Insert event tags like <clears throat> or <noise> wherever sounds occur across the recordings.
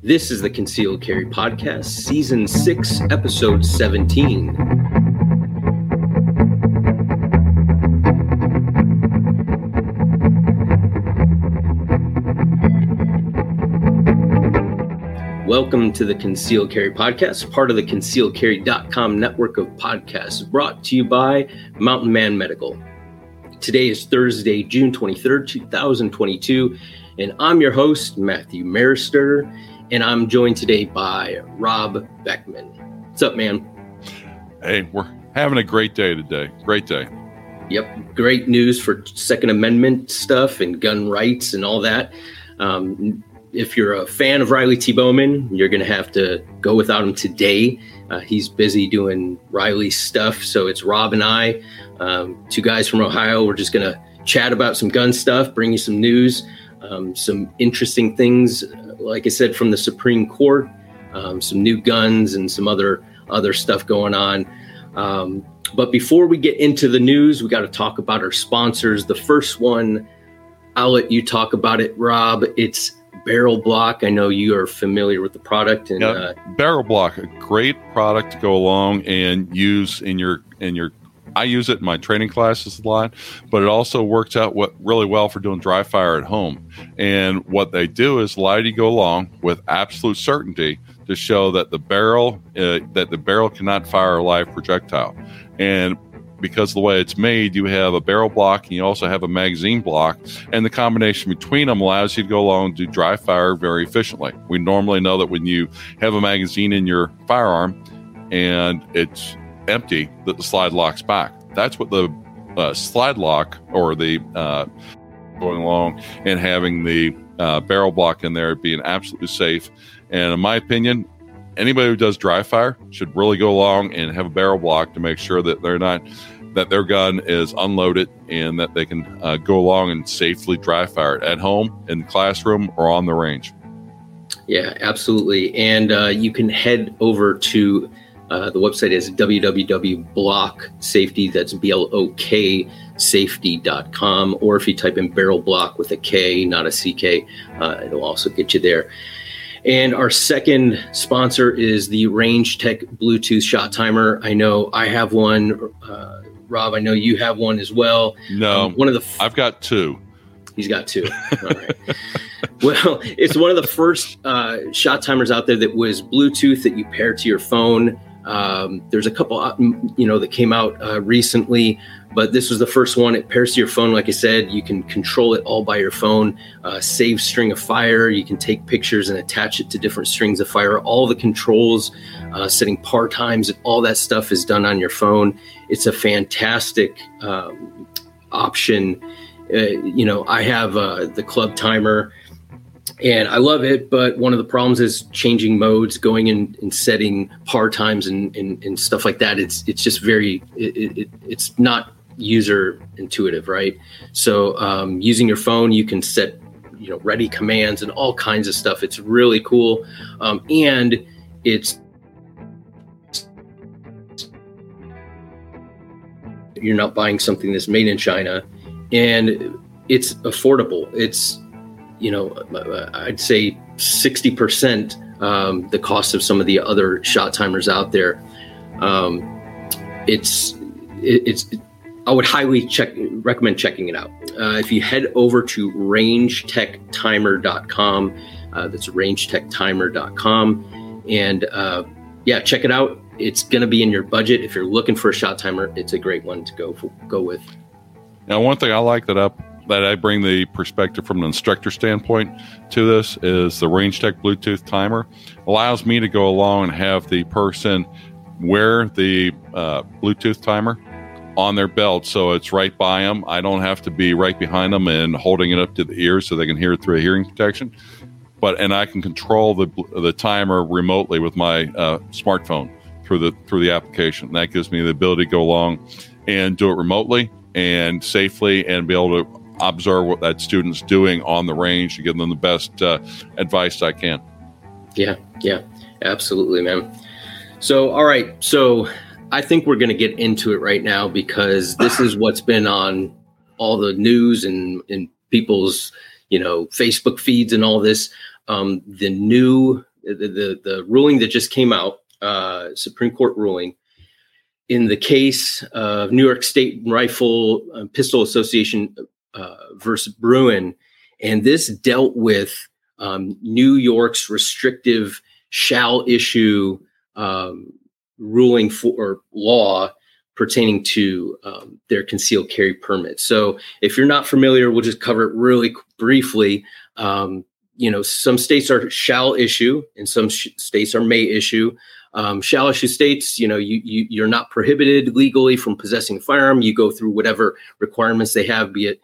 This is the Concealed Carry Podcast, Season 6, Episode 17. Welcome to the Concealed Carry Podcast, part of the concealedcarry.com network of podcasts brought to you by Mountain Man Medical. Today is Thursday, June 23rd, 2022, and I'm your host, Matthew Maruster and I'm joined today by Rob Beckman. What's up, man? Hey, we're having a great day today. Great day. Yep, great news for Second Amendment stuff and gun rights and all that. Um, if you're a fan of Riley T. Bowman, you're going to have to go without him today. Uh, he's busy doing Riley stuff. So it's Rob and I, um, two guys from Ohio. We're just going to chat about some gun stuff, bring you some news, um, some interesting things like I said, from the Supreme Court, um, some new guns and some other other stuff going on. Um, but before we get into the news, we got to talk about our sponsors. The first one, I'll let you talk about it, Rob. It's Barrel Blok. I know you are familiar with the product. And yep. uh, Barrel Blok, a great product to go along and use in your in your I use it in my training classes a lot, but it also works out what really well for doing dry fire at home. And what they do is allow you go along with absolute certainty to show that the barrel uh, that the barrel cannot fire a live projectile. And because the way it's made, you have a barrel block and you also have a magazine block, and the combination between them allows you to go along and do dry fire very efficiently. We normally know that when you have a magazine in your firearm and it's empty that the slide locks back. That's what the uh, slide lock or the uh, going along and having the uh, barrel block in there being absolutely safe. And in my opinion, anybody who does dry fire should really go along and have a barrel block to make sure that they're not that their gun is unloaded and that they can uh, go along and safely dry fire it at home, in the classroom, or on the range. Yeah, absolutely. And uh, you can head over to uh, the website is www.bloksafety, that's B L O K safety.com. Or if you type in barrel blok with a K, not a CK, uh, it'll also get you there. And our second sponsor is the Range Tech Bluetooth shot timer. I know I have one. Uh, Rob, I know you have one as well. No, um, one of the. I've got two. He's got two. All right. <laughs> well, it's one of the first uh, shot timers out there that was Bluetooth that you pair to your phone. Um, there's a couple, uh, you know, that came out uh, recently, but this was the first one. It pairs to your phone, like I said. You can control it all by your phone. Uh, save string of fire. You can take pictures and attach it to different strings of fire. All the controls, uh, setting par times, all that stuff is done on your phone. It's a fantastic um, option. Uh, you know, I have uh, the club timer and I love it. But one of the problems is changing modes, going in and setting par times and, and, and, stuff like that. It's it's just very it, it, it's not user intuitive, right? So um, using your phone, you can set you know ready commands and all kinds of stuff. It's really cool, um, and it's you're not buying something that's made in China, and it's affordable. It's you know, I'd say 60% um, the cost of some of the other shot timers out there. Um, it's, it's, I would highly check, recommend checking it out. Uh, if you head over to rangetechtimer.com, uh, that's rangetechtimer.com, and uh, yeah, check it out. It's going to be in your budget. If you're looking for a shot timer, it's a great one to go for, go with. Now, one thing I like that up that I bring the perspective from an instructor standpoint to this is the Range Tech Bluetooth timer allows me to go along and have the person wear the uh, Bluetooth timer on their belt so it's right by them. I don't have to be right behind them and holding it up to the ear so they can hear it through a hearing protection. But and I can control the the timer remotely with my uh, smartphone through the through the application. And that gives me the ability to go along and do it remotely and safely and be able to observe what that student's doing on the range to give them the best uh, advice I can. Yeah, yeah, absolutely, man. So, all right, so I think we're going to get into it right now because this is what's been on all the news and in people's, you know, Facebook feeds and all this. Um, the new the, the, the ruling that just came out, uh, Supreme Court ruling, in the case of New York State Rifle uh, Pistol Association uh, versus Bruen, and this dealt with um, New York's restrictive shall issue um, ruling for law pertaining to um, their concealed carry permit. So, if you're not familiar, we'll just cover it really briefly. Um, you know, some states are shall issue, and some sh- states are may issue. Um, shall issue states, you know, you, you you're not prohibited legally from possessing a firearm. You go through whatever requirements they have, be it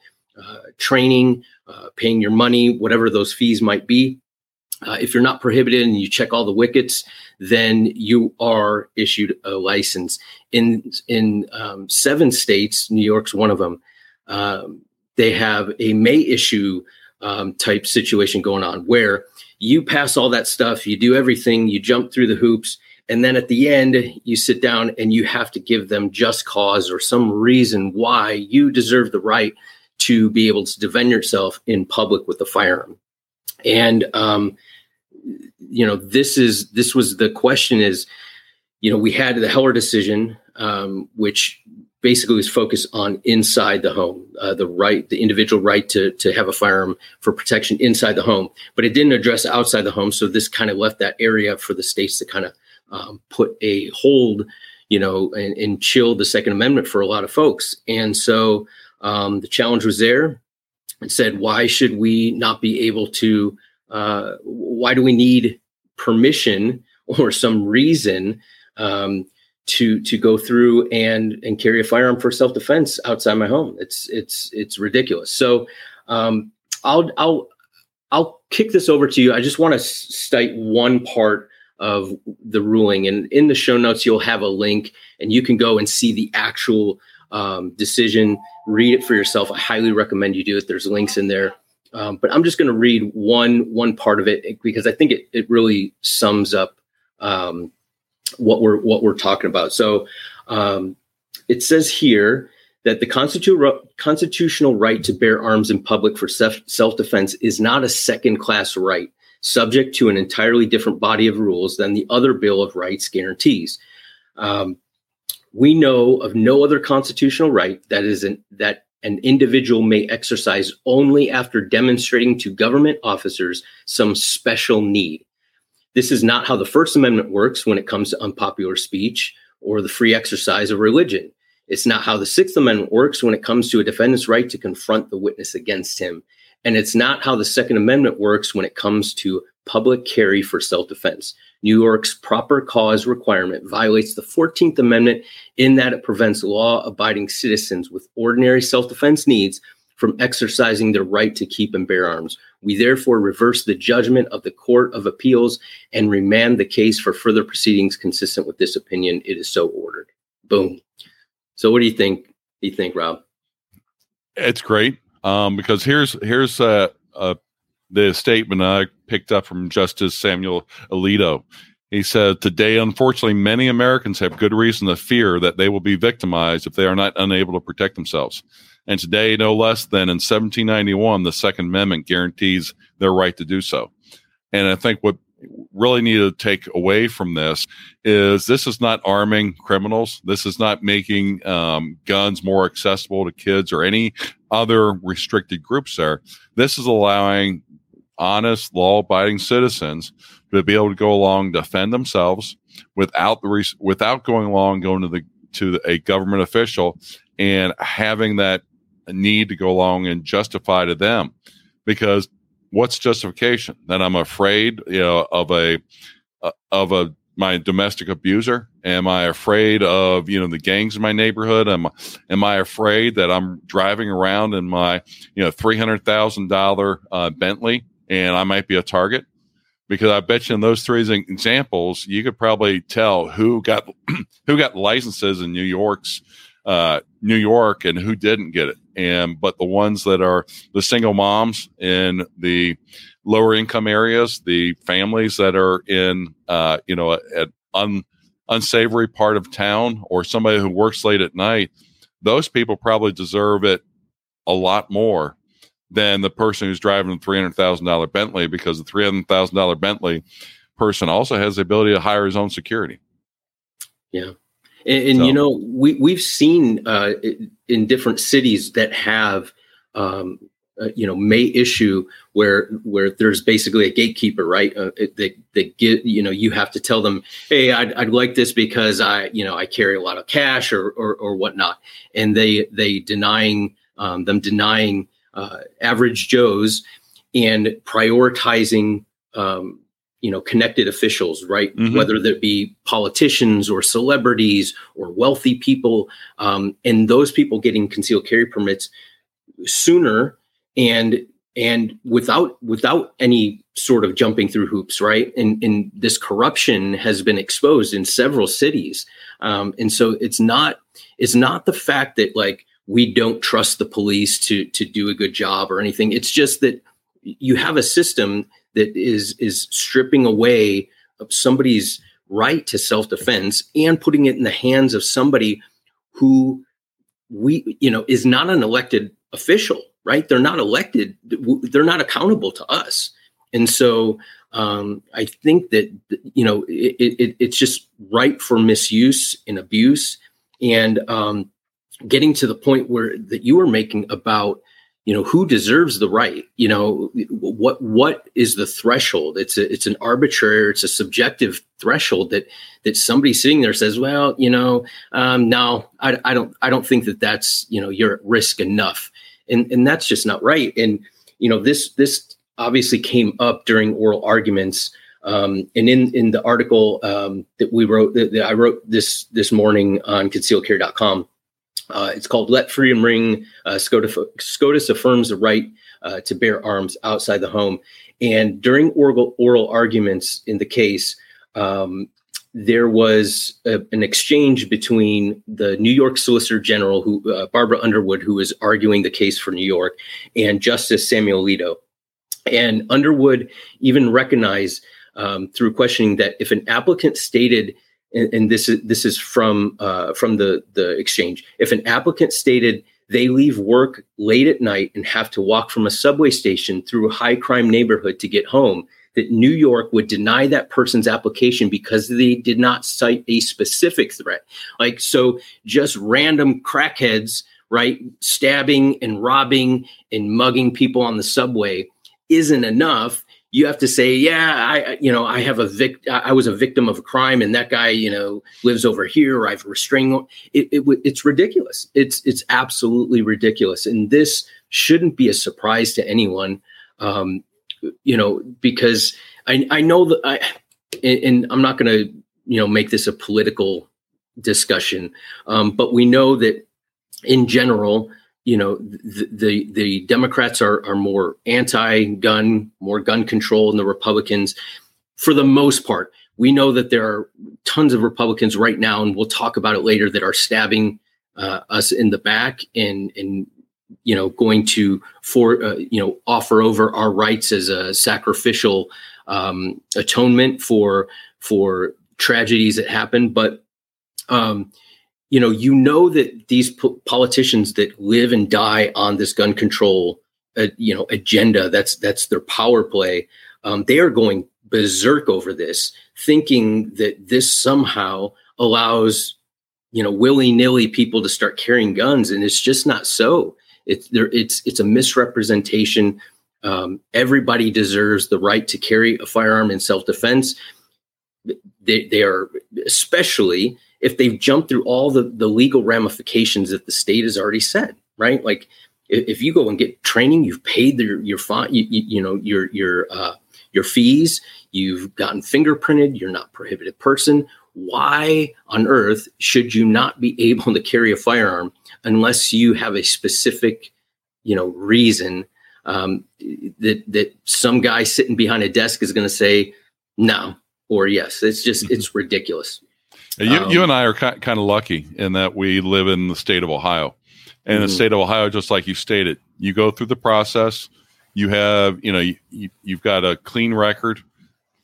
training, uh, paying your money, whatever those fees might be. Uh, if you're not prohibited and you check all the wickets, then you are issued a license. In in um, seven states, New York's one of them. Um, they have a may issue um, type situation going on where you pass all that stuff, you do everything, you jump through the hoops, and then at the end you sit down and you have to give them just cause or some reason why you deserve the right to be able to defend yourself in public with a firearm. And um, you know, this is this was the question is, you know, we had the Heller decision, um, which basically was focused on inside the home, uh, the right, the individual right to to have a firearm for protection inside the home, but it didn't address outside the home. So this kind of left that area for the states to kind of um, put a hold, you know, and, and chill the Second Amendment for a lot of folks. And so um, the challenge was there. and said, why should we not be able to uh, why do we need permission or some reason um, to to go through and and carry a firearm for self defense outside my home? It's it's it's ridiculous. So um, I'll I'll I'll kick this over to you. I just want to state one part of the ruling, and in the show notes you'll have a link, and you can go and see the actual um, decision. Read it for yourself. I highly recommend you do it. There's links in there. Um, but I'm just going to read one one part of it because I think it, it really sums up um, what we're what we're talking about. So um, it says here that the constitu- constitutional right to bear arms in public for self defense is not a second class right, subject to an entirely different body of rules than the other Bill of Rights guarantees. Um, we know of no other constitutional right that is an, that an individual may exercise only after demonstrating to government officers some special need. This is not how the First Amendment works when it comes to unpopular speech or the free exercise of religion. It's not how the Sixth Amendment works when it comes to a defendant's right to confront the witness against him. And it's not how the Second Amendment works when it comes to public carry for self defense. New York's proper cause requirement violates the 14th Amendment in that it prevents law abiding citizens with ordinary self defense needs from exercising their right to keep and bear arms. We therefore reverse the judgment of the Court of Appeals and remand the case for further proceedings consistent with this opinion. It is so ordered. Boom. So, what do you think? Do you think, Rob? It's great um, because here's here's a, a the statement I picked up from Justice Samuel Alito. He said, Today, unfortunately, many Americans have good reason to fear that they will be victimized if they are not unable to protect themselves. And today, no less than in 1791, the Second Amendment guarantees their right to do so. And I think what really need to take away from this is this is not arming criminals. This is not making um, guns more accessible to kids or any other restricted groups there. This is allowing honest, law abiding citizens to be able to go along, defend themselves without the res- without going along, going to the to the, a government official and having that need to go along and justify to them. Because what's justification? That i'm afraid you know of a uh, of a my domestic abuser? Am i afraid of you know the gangs in my neighborhood? Am, am i afraid that i'm driving around in my you know $300000 uh, bentley and I might be a target because I bet you in those three examples, you could probably tell who got <clears throat> who got licenses in New York's uh, New York and who didn't get it. And but the ones that are the single moms in the lower income areas, the families that are in uh, you know an un, unsavory part of town, or somebody who works late at night, those people probably deserve it a lot more than the person who's driving a three hundred thousand dollar Bentley because the three hundred thousand dollar Bentley person also has the ability to hire his own security. Yeah. And, and so. you know, we, we've seen uh, in different cities that have, um, uh, you know, may issue where where there's basically a gatekeeper, right? Uh, that that get you know you have to tell them, hey, I'd, I'd like this because I you know I carry a lot of cash or or, or whatnot, and they they denying um, them denying uh, average Joes and prioritizing um, you know connected officials right? Mm-hmm. whether that be politicians or celebrities or wealthy people um, and those people getting concealed carry permits sooner and and without without any sort of jumping through hoops right? And and this corruption has been exposed in several cities. Um, and so it's not it's not the fact that like we don't trust the police to to do a good job or anything. It's just that you have a system that is is stripping away of somebody's right to self-defense and putting it in the hands of somebody who we you know is not an elected official right? They're not elected they're not accountable to us. And so um, i think that you know it, it, it's just ripe for misuse and abuse. And um, getting to the point where that you were making about you know who deserves the right you know what what is the threshold? It's a, it's an arbitrary it's a subjective threshold that that somebody sitting there says well you know um, no I, I don't i don't think that that's you know you're at risk enough. And and that's just not right. And you know this this obviously came up during oral arguments um, and in in the article um, that we wrote that, that i wrote this this morning on concealedcarry.com uh, it's called Let Freedom Ring. Uh, SCOTUS, SCOTUS affirms the right uh, to bear arms outside the home. And during oral, oral arguments in the case, um, there was a, an exchange between the New York Solicitor General, who uh, Barbara Underwood, who was arguing the case for New York, and Justice Samuel Alito. And Underwood even recognized um, through questioning that if an applicant stated and, and this is this is from uh, from the the exchange. If an applicant stated they leave work late at night and have to walk from a subway station through a high crime neighborhood to get home, that New York would deny that person's application because they did not cite a specific threat. Like, so just random crackheads, right, stabbing and robbing and mugging people on the subway isn't enough you have to say, yeah, I, you know, I have a vic, I was a victim of a crime, and that guy, you know, lives over here. I've restrained. It, it, it's ridiculous. It's it's absolutely ridiculous, and this shouldn't be a surprise to anyone. Um, you know, because I I know that I, and I'm not going to you know make this a political discussion, um, but we know that in general you know the, the the, Democrats are are more anti-gun, more gun control, and the Republicans, for the most part, we know that there are tons of Republicans right now, and we'll talk about it later, that are stabbing uh, us in the back and and you know going to for uh, you know offer over our rights as a sacrificial um, atonement for for tragedies that happen, but um, you know, you know that these po- politicians that live and die on this gun control, uh, you know, agenda. That's that's their power play. Um, they are going berserk over this, thinking that this somehow allows, you know, willy nilly people to start carrying guns, and it's just not so. It's there. It's it's a misrepresentation. Um, everybody deserves the right to carry a firearm in self defense. They, they are especially if they've jumped through all the, the legal ramifications that the state has already set, right? Like if you go and get training, you've paid your your fine, you, you, you, know your your uh, your fees, you've gotten fingerprinted, you're not prohibited person. Why on earth should you not be <laughs> able to carry a firearm unless you have a specific, you know, reason um, that that some guy sitting behind a desk is going to say no or yes? It's just mm-hmm. it's ridiculous. You, um, you and I are kind of lucky in that we live in the state of Ohio. And mm-hmm. the state of Ohio, just like you stated, you go through the process. You have, you know, you, you've got a clean record.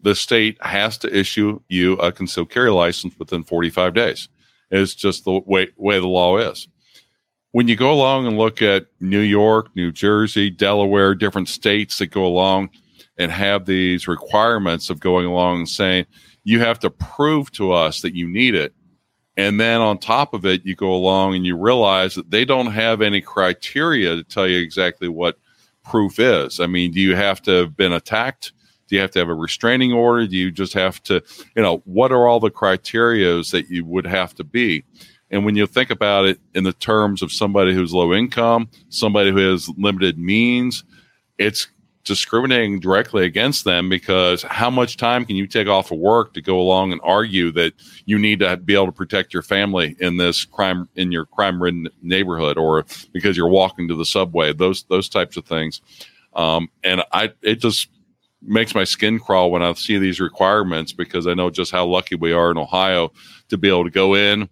The state has to issue you a concealed carry license within 45 days. It's just the way, way the law is. When you go along and look at New York, New Jersey, Delaware, different states that go along and have these requirements of going along and saying you have to prove to us that you need it. And then on top of it you go along and you realize that they don't have any criteria to tell you exactly what proof is. I mean do you have to have been attacked? Do you have to have a restraining order? Do you just have to you know what are all the criterias that you would have to be? And when you think about it in the terms of somebody who's low income, somebody who has limited means, it's discriminating directly against them because how much time can you take off of work to go along and argue that you need to be able to protect your family in this crime in your crime ridden neighborhood or because you're walking to the subway those those types of things. Um, and i it just makes my skin crawl when i see these requirements because i know just how lucky we are in ohio to be able to go in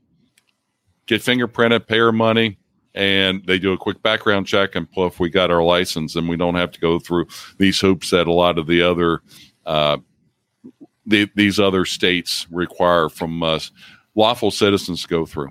get fingerprinted, pay our money, and they do a quick background check. And if we got our license, and we don't have to go through these hoops that a lot of the other uh, the, these other states require from us lawful citizens to go through.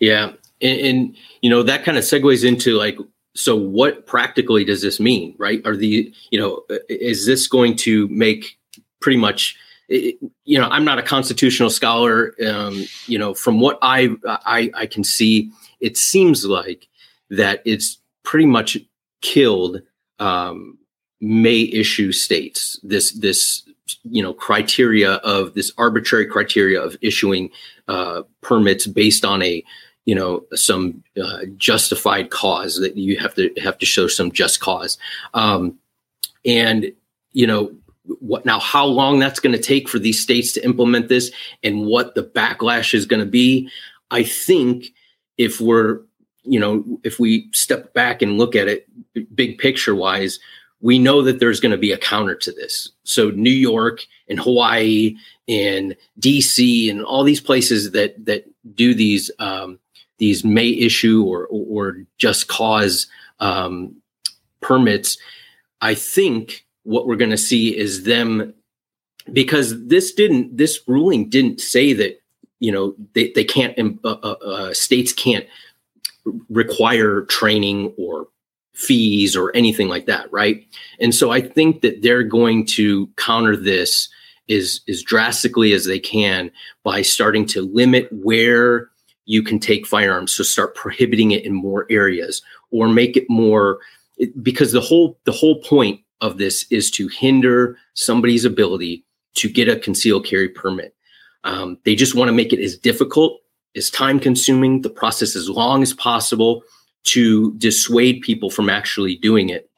Yeah, and, and you know that kind of segues into like so what practically does this mean right are the you know is this going to make pretty much you know, I'm not a constitutional scholar. Um, you know, from what I, I I can see, it seems like that it's pretty much killed um, may issue states. This this you know criteria of this arbitrary criteria of issuing uh, permits based on a you know some uh, justified cause that you have to have to show some just cause um, and you know what now how long that's going to take for these states to implement this and what the backlash is going to be i think if we're you know if we step back and look at it big picture wise we know that there's going to be a counter to this. So new york and hawaii and dc and all these places that that do these um, these may issue or or just cause um, permits i think what we're going to see is them because this didn't this ruling didn't say that you know they, they can't um, uh, uh, uh, states can't require training or fees or anything like that right and so i think that they're going to counter this as as drastically as they can by starting to limit where you can take firearms so start prohibiting it in more areas or make it more because the whole the whole point of this is to hinder somebody's ability to get a concealed carry permit. Um, they just want to make it as difficult, as time consuming, the process as long as possible to dissuade people from actually doing it.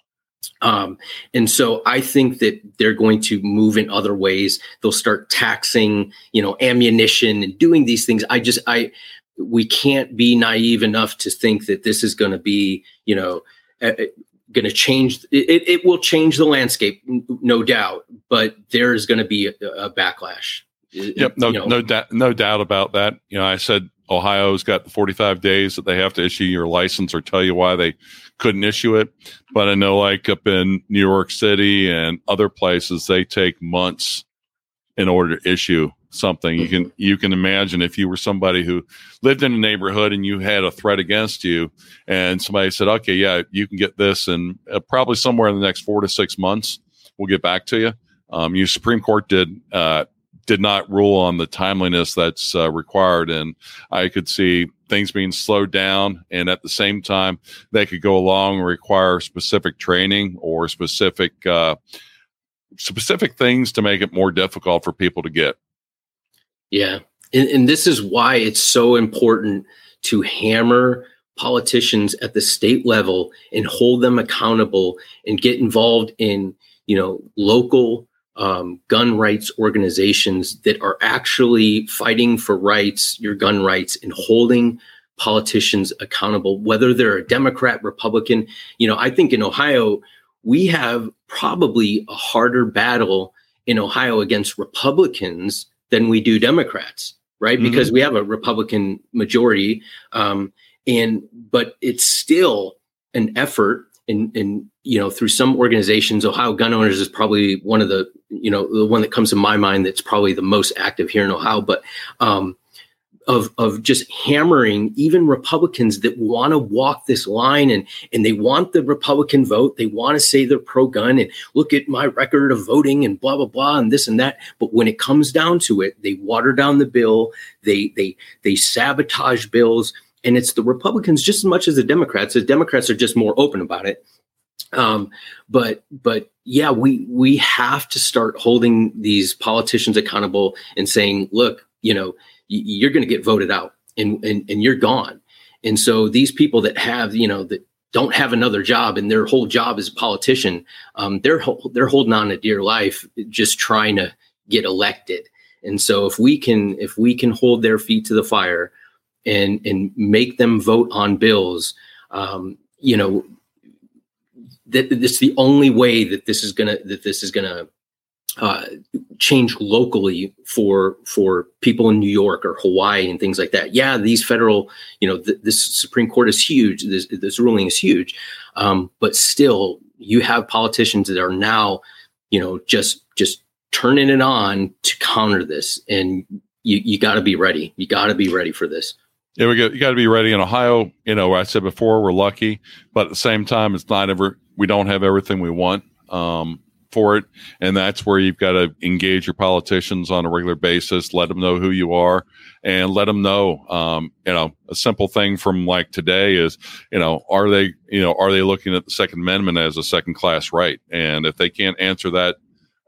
Um, and so I think that they're going to move in other ways. They'll start taxing, you know, ammunition and doing these things. I just, I, we can't be naive enough to think that this is going to be, you know, going to change it, it will change the landscape no doubt but there's going to be a, a backlash yep no you know. no doubt no doubt about that. You know i said ohio's got the 45 days that they have to issue your license or tell you why they couldn't issue it. But i know like up in new york city and other places they take months in order to issue something. You can you can imagine if you were somebody who lived in a neighborhood and you had a threat against you and somebody said okay yeah you can get this and uh, probably somewhere in the next four to six months we'll get back to you. Um, you supreme court did uh, did not rule on the timeliness that's uh, required and i could see things being slowed down and at the same time they could go along and require specific training or specific uh, specific things to make it more difficult for people to get yeah. And, and this is why it's so important to hammer politicians at the state level and hold them accountable and get involved in, you know, local um, gun rights organizations that are actually fighting for rights, your gun rights, and holding politicians accountable, whether they're a Democrat, Republican. You know, I think in Ohio, we have probably a harder battle in Ohio against Republicans than we do Democrats, right? Mm-hmm. Because we have a Republican majority, um, and but it's still an effort. And, and you know through some organizations ohio gun owners is probably one of the you know the one that comes to my mind that's probably the most active here in ohio but um, of of just hammering even Republicans that want to walk this line and and they want the Republican vote. They want to say they're pro gun and look at my record of voting and blah blah blah and this and that. But when it comes down to it, they water down the bill. They they they sabotage bills, and it's the Republicans just as much as the Democrats. The Democrats are just more open about it. Um, but but yeah, we we have to start holding these politicians accountable and saying, look, you know you're going to get voted out and, and and you're gone. And so these people that have, you know, that don't have another job and their whole job is politician, um, they're they're holding on to dear life, just trying to get elected. And so if we can if we can hold their feet to the fire and and make them vote on bills, um, you know, that this the only way that this is gonna that this is gonna uh, change locally for for people in New York or Hawaii and things like that. Yeah, these federal, you know, th- this Supreme Court is huge. This, this ruling is huge, um, but still, you have politicians that are now, you know, just just turning it on to counter this, and you you got to be ready. You got to be ready for this. Yeah, we got you got to be ready in Ohio. You know, I said before, we're lucky, but at the same time, it's not ever. We don't have everything we want. Um, for it. And that's where you've got to engage your politicians on a regular basis, let them know who you are and let them know, um, you know, a simple thing from like today is, you know, are they, you know, are they looking at the second amendment as a second class right? And if they can't answer that,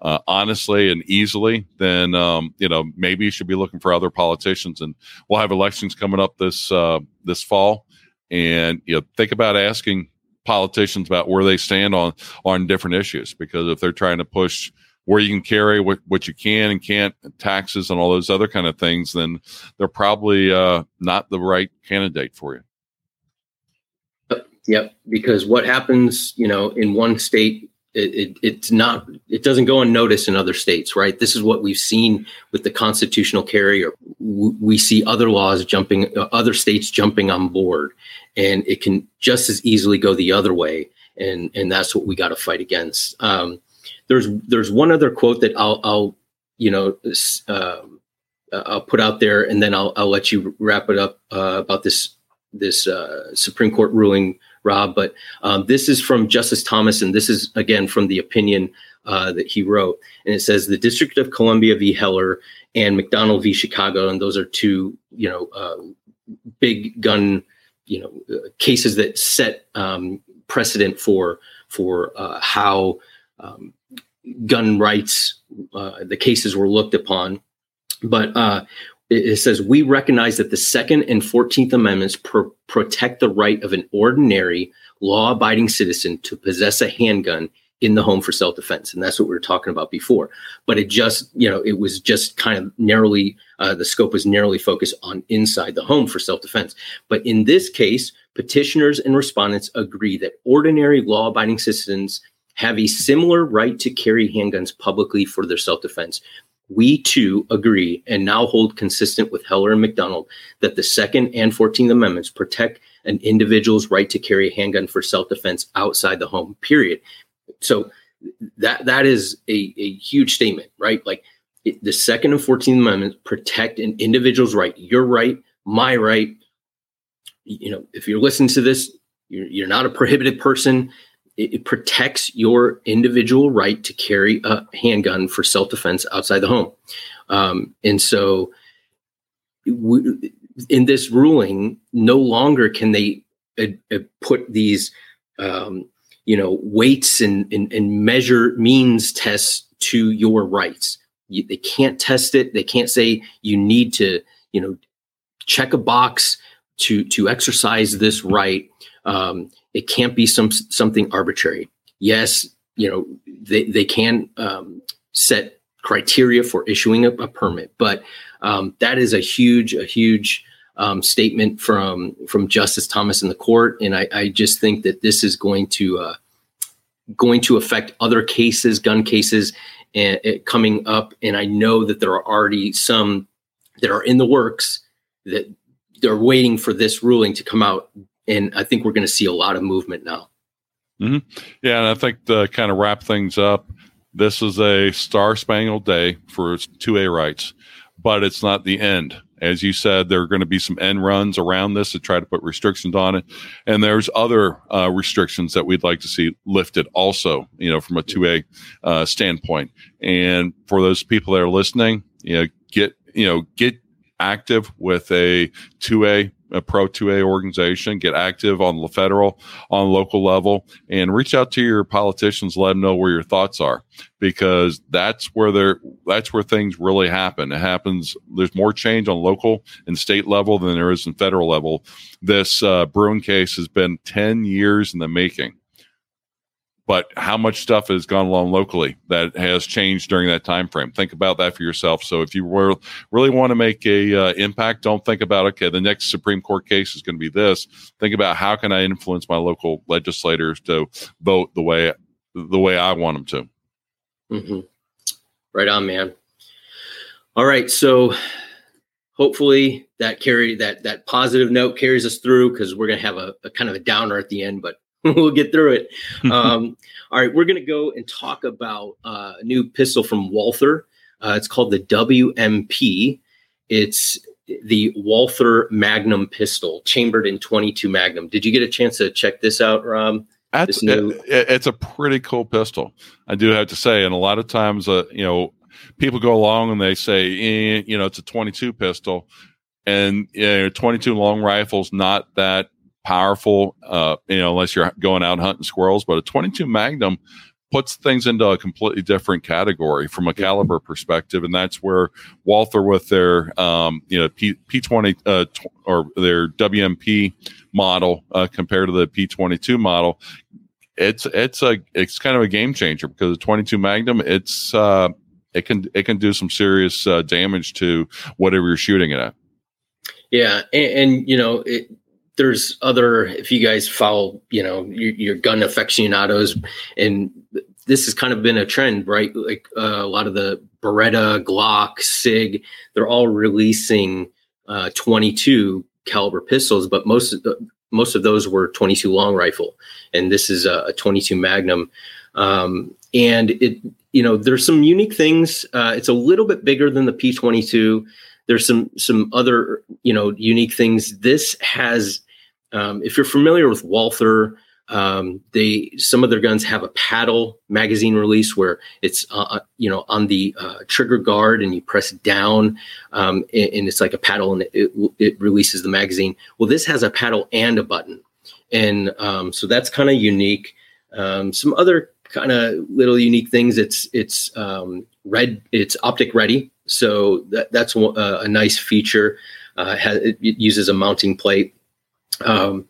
uh, honestly and easily, then um, you know maybe you should be looking for other politicians. And we'll have elections coming up this uh, this fall, and you know think about asking politicians about where they stand on on different issues because if they're trying to push where you can carry what, what you can and can't taxes and all those other kind of things then they're probably uh, not the right candidate for you yep, because what happens you know in one state it, it, it's not it doesn't go unnoticed in other states right? This is what we've seen with the constitutional carrier. We see other laws jumping uh, other states jumping on board and it can just as easily go the other way and and that's what we got to fight against. Um, there's there's one other quote that i'll i'll you know uh, i'll put out there and then i'll i'll let you wrap it up uh, about this this uh, supreme court ruling rob but um, this is from justice thomas and this is again from the opinion uh, that he wrote. And it says the district of columbia v. Heller and mcdonald v. Chicago and those are two you know uh, big gun you know uh, cases that set um, precedent for for uh, how um, gun rights uh, the cases were looked upon. But uh, it, says we recognize that the second and 14th amendments pro- protect the right of an ordinary law-abiding citizen to possess a handgun in the home for self-defense. And that's what we were talking about before. But it just you know it was just kind of narrowly uh, the scope was narrowly focused on inside the home for self-defense. But in this case petitioners and respondents agree that ordinary law-abiding citizens have a similar right to carry handguns publicly for their self-defense we too agree and now hold consistent with heller and mcdonald that the second and 14th amendments protect an individual's right to carry a handgun for self-defense outside the home period so that that is a, a huge statement, right? Like it, the Second and Fourteenth Amendments protect an individual's right, your right, my right. You know, if you're listening to this, you're, you're not a prohibited person. It, it, protects your individual right to carry a handgun for self defense outside the home. Um, and so, we, in this ruling, no longer can they uh, uh, put these um, you know weights and, and, and measure means tests to your rights. You, they can't test it. They can't say you need to you know check a box to to exercise this right um, it can't be some something arbitrary yes you know they, they can um, set criteria for issuing a, a permit but um, that is a huge a huge um, statement from from Justice Thomas in the court, and I, I just think that this is going to uh, going to affect other cases, gun cases, and, uh, coming up. And I know that there are already some that are in the works that they're waiting for this ruling to come out, and I think we're going to see a lot of movement now. Mm-hmm. Yeah, and I think to kind of wrap things up, this is a star spangled day for 2A rights, but it's not the end As you said, there are going to be some end runs around this to try to put restrictions on it, and there's other uh, restrictions that we'd like to see lifted also. You know, from a two A uh, standpoint, and for those people that are listening, you know, get you know get active with a 2A, a pro 2A organization, get active on the federal, on local level, and reach out to your politicians, let them know where your thoughts are, because that's where they're, that's where things really happen. It happens, there's more change on local and state level than there is in federal level. This uh, Bruen case has been 10 years in the making but how much stuff has gone along locally that has changed during that time frame? Think about that for yourself. So if you were, really want to make a uh, impact don't think about okay the next supreme court case is going to be this. Think about how can i influence my local legislators to vote the way the way i want them to. Mm-hmm. right on man. All right so hopefully that carry that that positive note carries us through because we're going to have a, a kind of a downer at the end but <laughs> we'll get through it. <laughs> Um, all right, we're going to go and talk about uh, a new pistol from Walther. Uh, it's called the WMP. It's the Walther Magnum pistol, chambered in 22 Magnum. Did you get a chance to check this out, Rob? That's, new- it, it's a pretty cool pistol. I do have to say, and a lot of times, uh, you know, people go along and they say, eh, you know, it's a 22 pistol, and you know, 22 long rifles not that powerful, uh, you know, unless you're going out hunting squirrels. But a 22 Magnum puts things into a completely different category from a caliber perspective, and that's where Walther, with their um, you know P P20 uh, t- or their WMP model uh, compared to the P22 model, it's it's a it's kind of a game changer because the 22 Magnum it's uh, it can it can do some serious uh, damage to whatever you're shooting it at. Yeah, and, and you know it, there's other if you guys follow you know your, your gun aficionados and this has kind of been a trend right? Like uh, a lot of the beretta glock sig they're all releasing uh, 22 caliber pistols but most of the, most of those were 22 long rifle and this is a, a 22 magnum. Um, and it you know there's some unique things uh, it's a little bit bigger than the p22 there's some some other you know unique things. This has, um, if you're familiar with Walther, um, they some of their guns have a paddle magazine release where it's uh, uh, you know on the uh, trigger guard and you press down um, and, and, it's like a paddle and it, it, releases the magazine. Well, this has a paddle and a button, and um, so that's kind of unique. Um, some other kind of little unique things. It's it's um, red. It's optic ready, so that, that's a, a, nice feature. Uh, it uses a mounting plate. Um,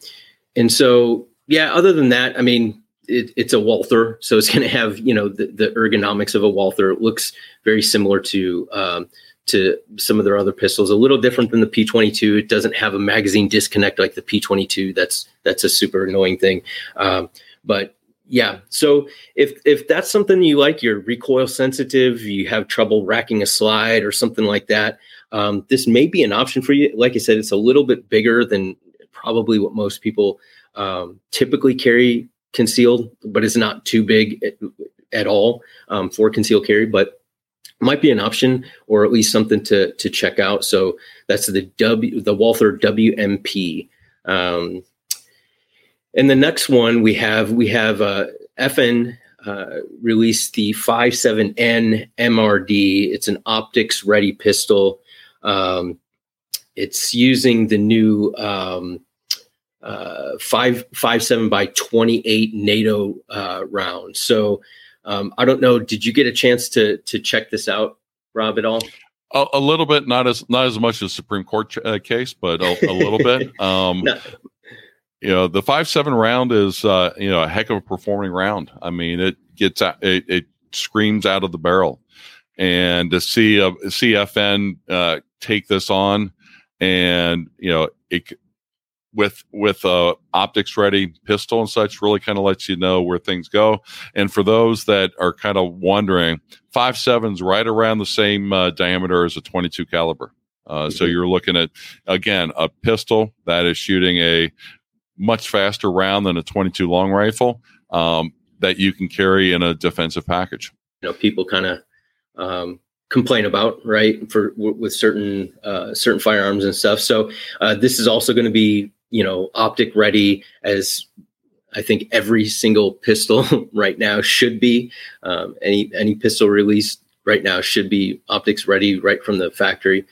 and so, yeah, other than that, I mean, it, it's a Walther, so it's going to have you know the, the, ergonomics of a Walther. It looks very similar to um, to some of their other pistols. A little different than the P22. It doesn't have a magazine disconnect like the P22. That's that's a super annoying thing. Um, but yeah. So if if that's something you like, you're recoil sensitive, you have trouble racking a slide or something like that, um, this may be an option for you. Like I said, it's a little bit bigger than probably what most people um, typically carry concealed, but it's not too big at, at all um, for concealed carry. But might be an option or at least something to to check out. So that's the W the Walther WMP. Um, and the next one we have we have uh, FN uh, released the 57N MRD. It's an optics ready pistol. Um, it's using the new um, uh, five five seven by 28 NATO uh, round. So um, I don't know. Did you get a chance to to check this out, Rob, at all? A, a little bit, not as not as much as Supreme Court ch- uh, case, but a, a little bit. <laughs> Um, no, you know the five seven round is uh, you know a heck of a performing round. I mean, it gets out, it, it screams out of the barrel, and to see a CFN uh, take this on, and you know it with with a optics ready pistol and such really kind of lets you know where things go. And for those that are kind of wondering, five sevens right around the same uh, diameter as a twenty two caliber. Uh, so mm-hmm. you're looking at again a pistol that is shooting a much faster round than a 22 long rifle um, that you can carry in a defensive package. You know, people kind of um, complain about, right? For w- with certain uh, certain firearms and stuff. So uh, this is also going to be, you know, optic ready as I think every single pistol <laughs> right now should be. Um, any any pistol released right now should be optics ready right from the factory.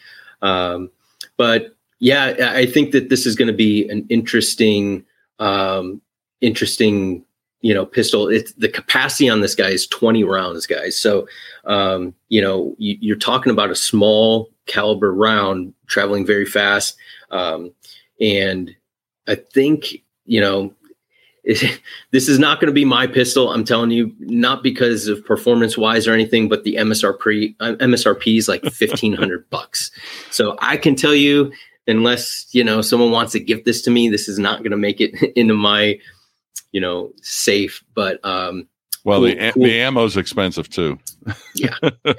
Um, but yeah, I think that this is going to be an interesting, um, interesting, you know, pistol. It's the capacity on this guy is 20 rounds, guys. So, um, you know, you, are talking about a small caliber round traveling very fast. Um, and I think, you know, <laughs> this is not going to be my pistol. I'm telling you, not because of performance wise or anything, but the MSRP uh, MSRP is like fifteen hundred bucks. So I can tell you, unless you know someone wants to gift this to me, this is not going to make it <laughs> into my, you know, safe. But um, well, cool, the cool. the ammo's expensive too. yeah, yeah,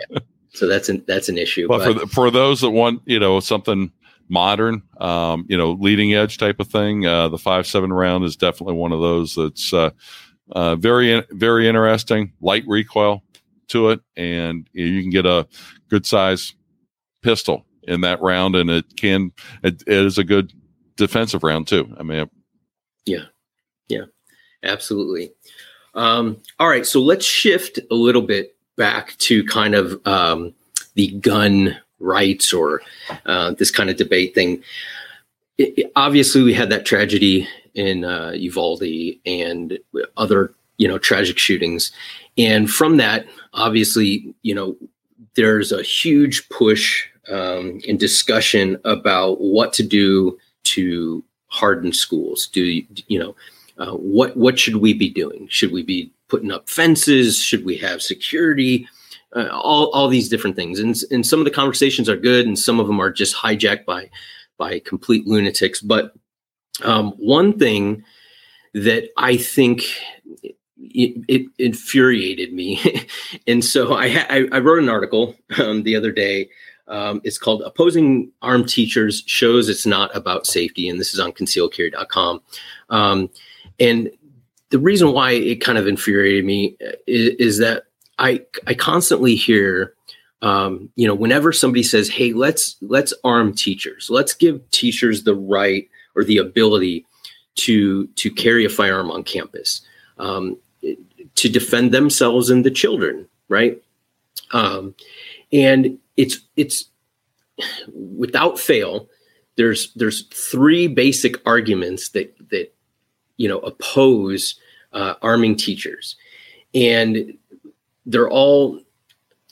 so that's an that's an issue. But, but for the, for those that want, you know, something modern, um, you know, leading edge type of thing. Uh, the five seven round is definitely one of those that's uh, uh, very very interesting. Light recoil to it, and you can get a good size pistol in that round, and it can it, it is a good defensive round too. I mean, yeah, yeah, absolutely. Um, all right, so let's shift a little bit back to kind of um, the gun rights or uh, this kind of debate thing. It, it, obviously, we had that tragedy in uh, Uvalde and other you know tragic shootings, and from that, obviously, you know, there's a huge push um, in discussion about what to do to harden schools. Do you know? Uh, what what should we be doing? Should we be putting up fences? Should we have security? uh, all all these different things. And and some of the conversations are good, and some of them are just hijacked by by complete lunatics. But um, one thing that I think it, it infuriated me, <laughs> and so I, I, I wrote an article um, the other day. Um, it's called "Opposing Armed Teachers Shows It's Not About Safety," and this is on ConcealedCarry.com. Um, and the reason why it kind of infuriated me uh, is, is that I I constantly hear, um, you know, whenever somebody says, "Hey, let's let's arm teachers, let's give teachers the right or the ability to to carry a firearm on campus, um, to defend themselves and the children," right? Um, and it's it's without fail. There's there's three basic arguments that that you know oppose uh, arming teachers, and they're all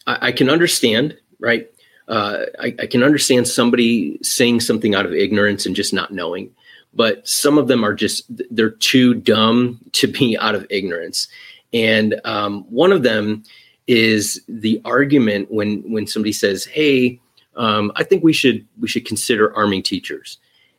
I, I can understand, right? Uh, I, I, can understand somebody saying something out of ignorance and just not knowing, but some of them are just they're too dumb to be <laughs> out of ignorance. And um, one of them is the argument when when somebody says, "Hey, um, I think we should we should consider arming teachers,"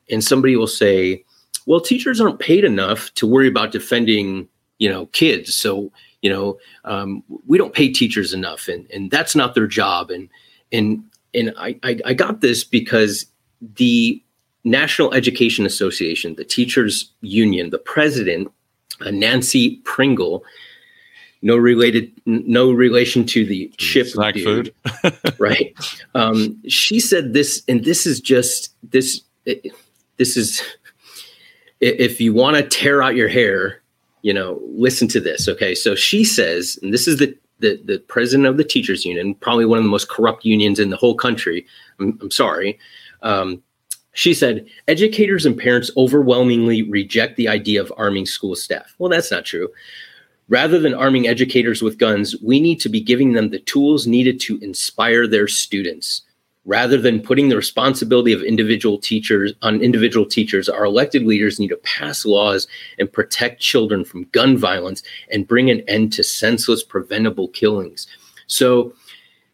and somebody will say, "Well, teachers aren't paid enough to worry about defending, you know, kids, so." you know um, we don't pay teachers enough and and that's not their job and and and I, I, I got this because the National Education Association, the teachers union, the president, uh, Nancy Pringle, no related, no relation to the chip Snack dude, food, <laughs> <laughs> right? Um, she said this, and this is just this. This is if you want to tear out your hair, you know, listen to this. Okay. So she says, and this is the, the, the president of the teachers union, probably one of the most corrupt unions in the whole country. I'm, I'm sorry. Um, she said, educators and parents overwhelmingly reject the idea of arming school staff. Well, that's not true. Rather than arming educators with guns, we need to be giving them the tools needed to inspire their students. Rather than putting the responsibility of individual teachers on individual teachers our elected leaders need to pass laws and protect children from gun violence and bring an end to senseless preventable killings. So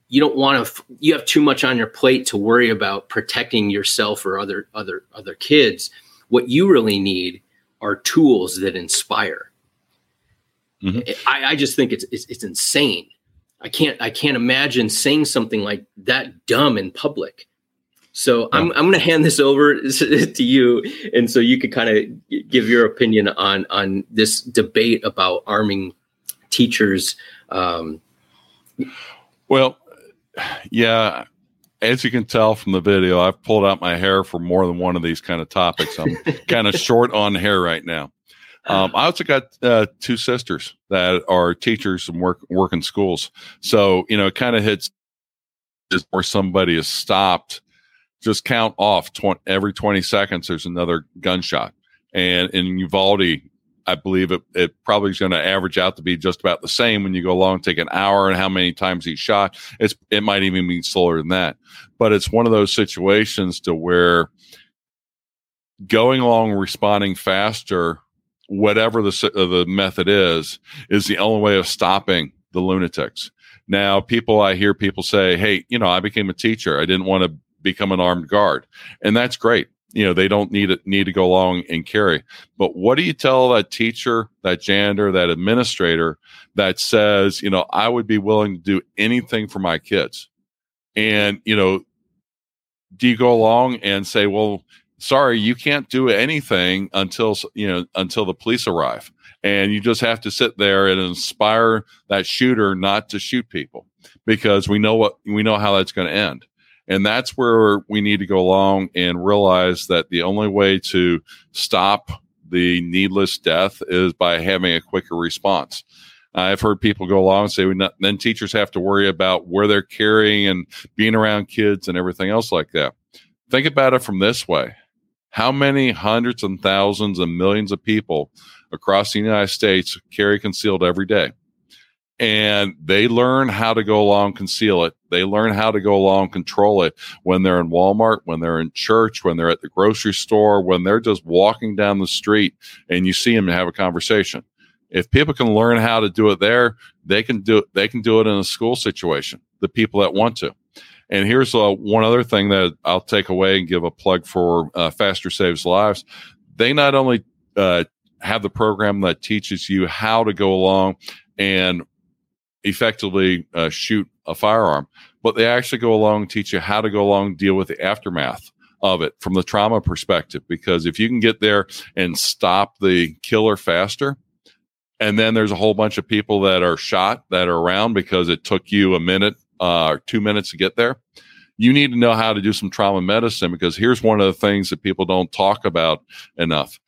you don't want to you have too much on your plate to worry about protecting yourself or other other other kids. What you really need are tools that inspire mm-hmm. I, I just think it's, it's it's insane I can't I can't imagine saying something like that dumb in public. So I'm I'm going to hand this over <laughs> to you, and so you could kind of give your opinion on on this debate about arming teachers. Um, well, Yeah, as you can tell from the video, I've pulled out my hair for more than one of these kind of topics. I'm kind of <laughs> short on hair right now. Um, I also got uh, two sisters that are teachers and work work in schools. So you know, it kind of hits where somebody is stopped. Just count off 20, every 20 seconds. There's another gunshot, and in Uvalde, I believe it, it probably is going to average out to be just about the same when you go along, take an hour and how many times he shot. It's, it might even be slower than that, but it's one of those situations to where going along, responding faster, whatever the, uh, the method is, is the only way of stopping the lunatics. Now, people, I hear people say, Hey, you know, I became a teacher. I didn't want to become an armed guard. And that's great you know they don't need it need to go along and carry but what do you tell that teacher that janitor that administrator that says you know i would be willing to do anything for my kids and you know do you go along and say well sorry you can't do anything until you know until the police arrive and you just have to sit there and inspire that shooter not to shoot people because we know what we know how that's going to end and that's where we need to go along and realize that the only way to stop the needless death is by having a quicker response. I've heard people go along and say, not, then teachers have to worry about where they're carrying and being around kids and everything else like that. Think about it from this way How many hundreds and thousands and millions of people across the United States carry concealed every day? and they learn how to go along conceal it. They learn how to go along control it when they're in walmart when they're in church when they're at the grocery store when they're just walking down the street and you see them and have a conversation. If people can learn how to do it there they can do it they can do it in a school situation the people that want to and here's uh, one other thing that i'll take away and give a plug for uh, faster saves lives they not only uh, have the program that teaches you how to go along and effectively uh, shoot a firearm, but they actually go along and teach you how to go along deal with the aftermath of it from the trauma perspective. Because if you can get there and stop the killer faster, and then there's a whole bunch of people that are shot that are around because it took you a minute uh, two minutes to get there. You need to know how to do some trauma medicine because here's one of the things that people don't talk about enough.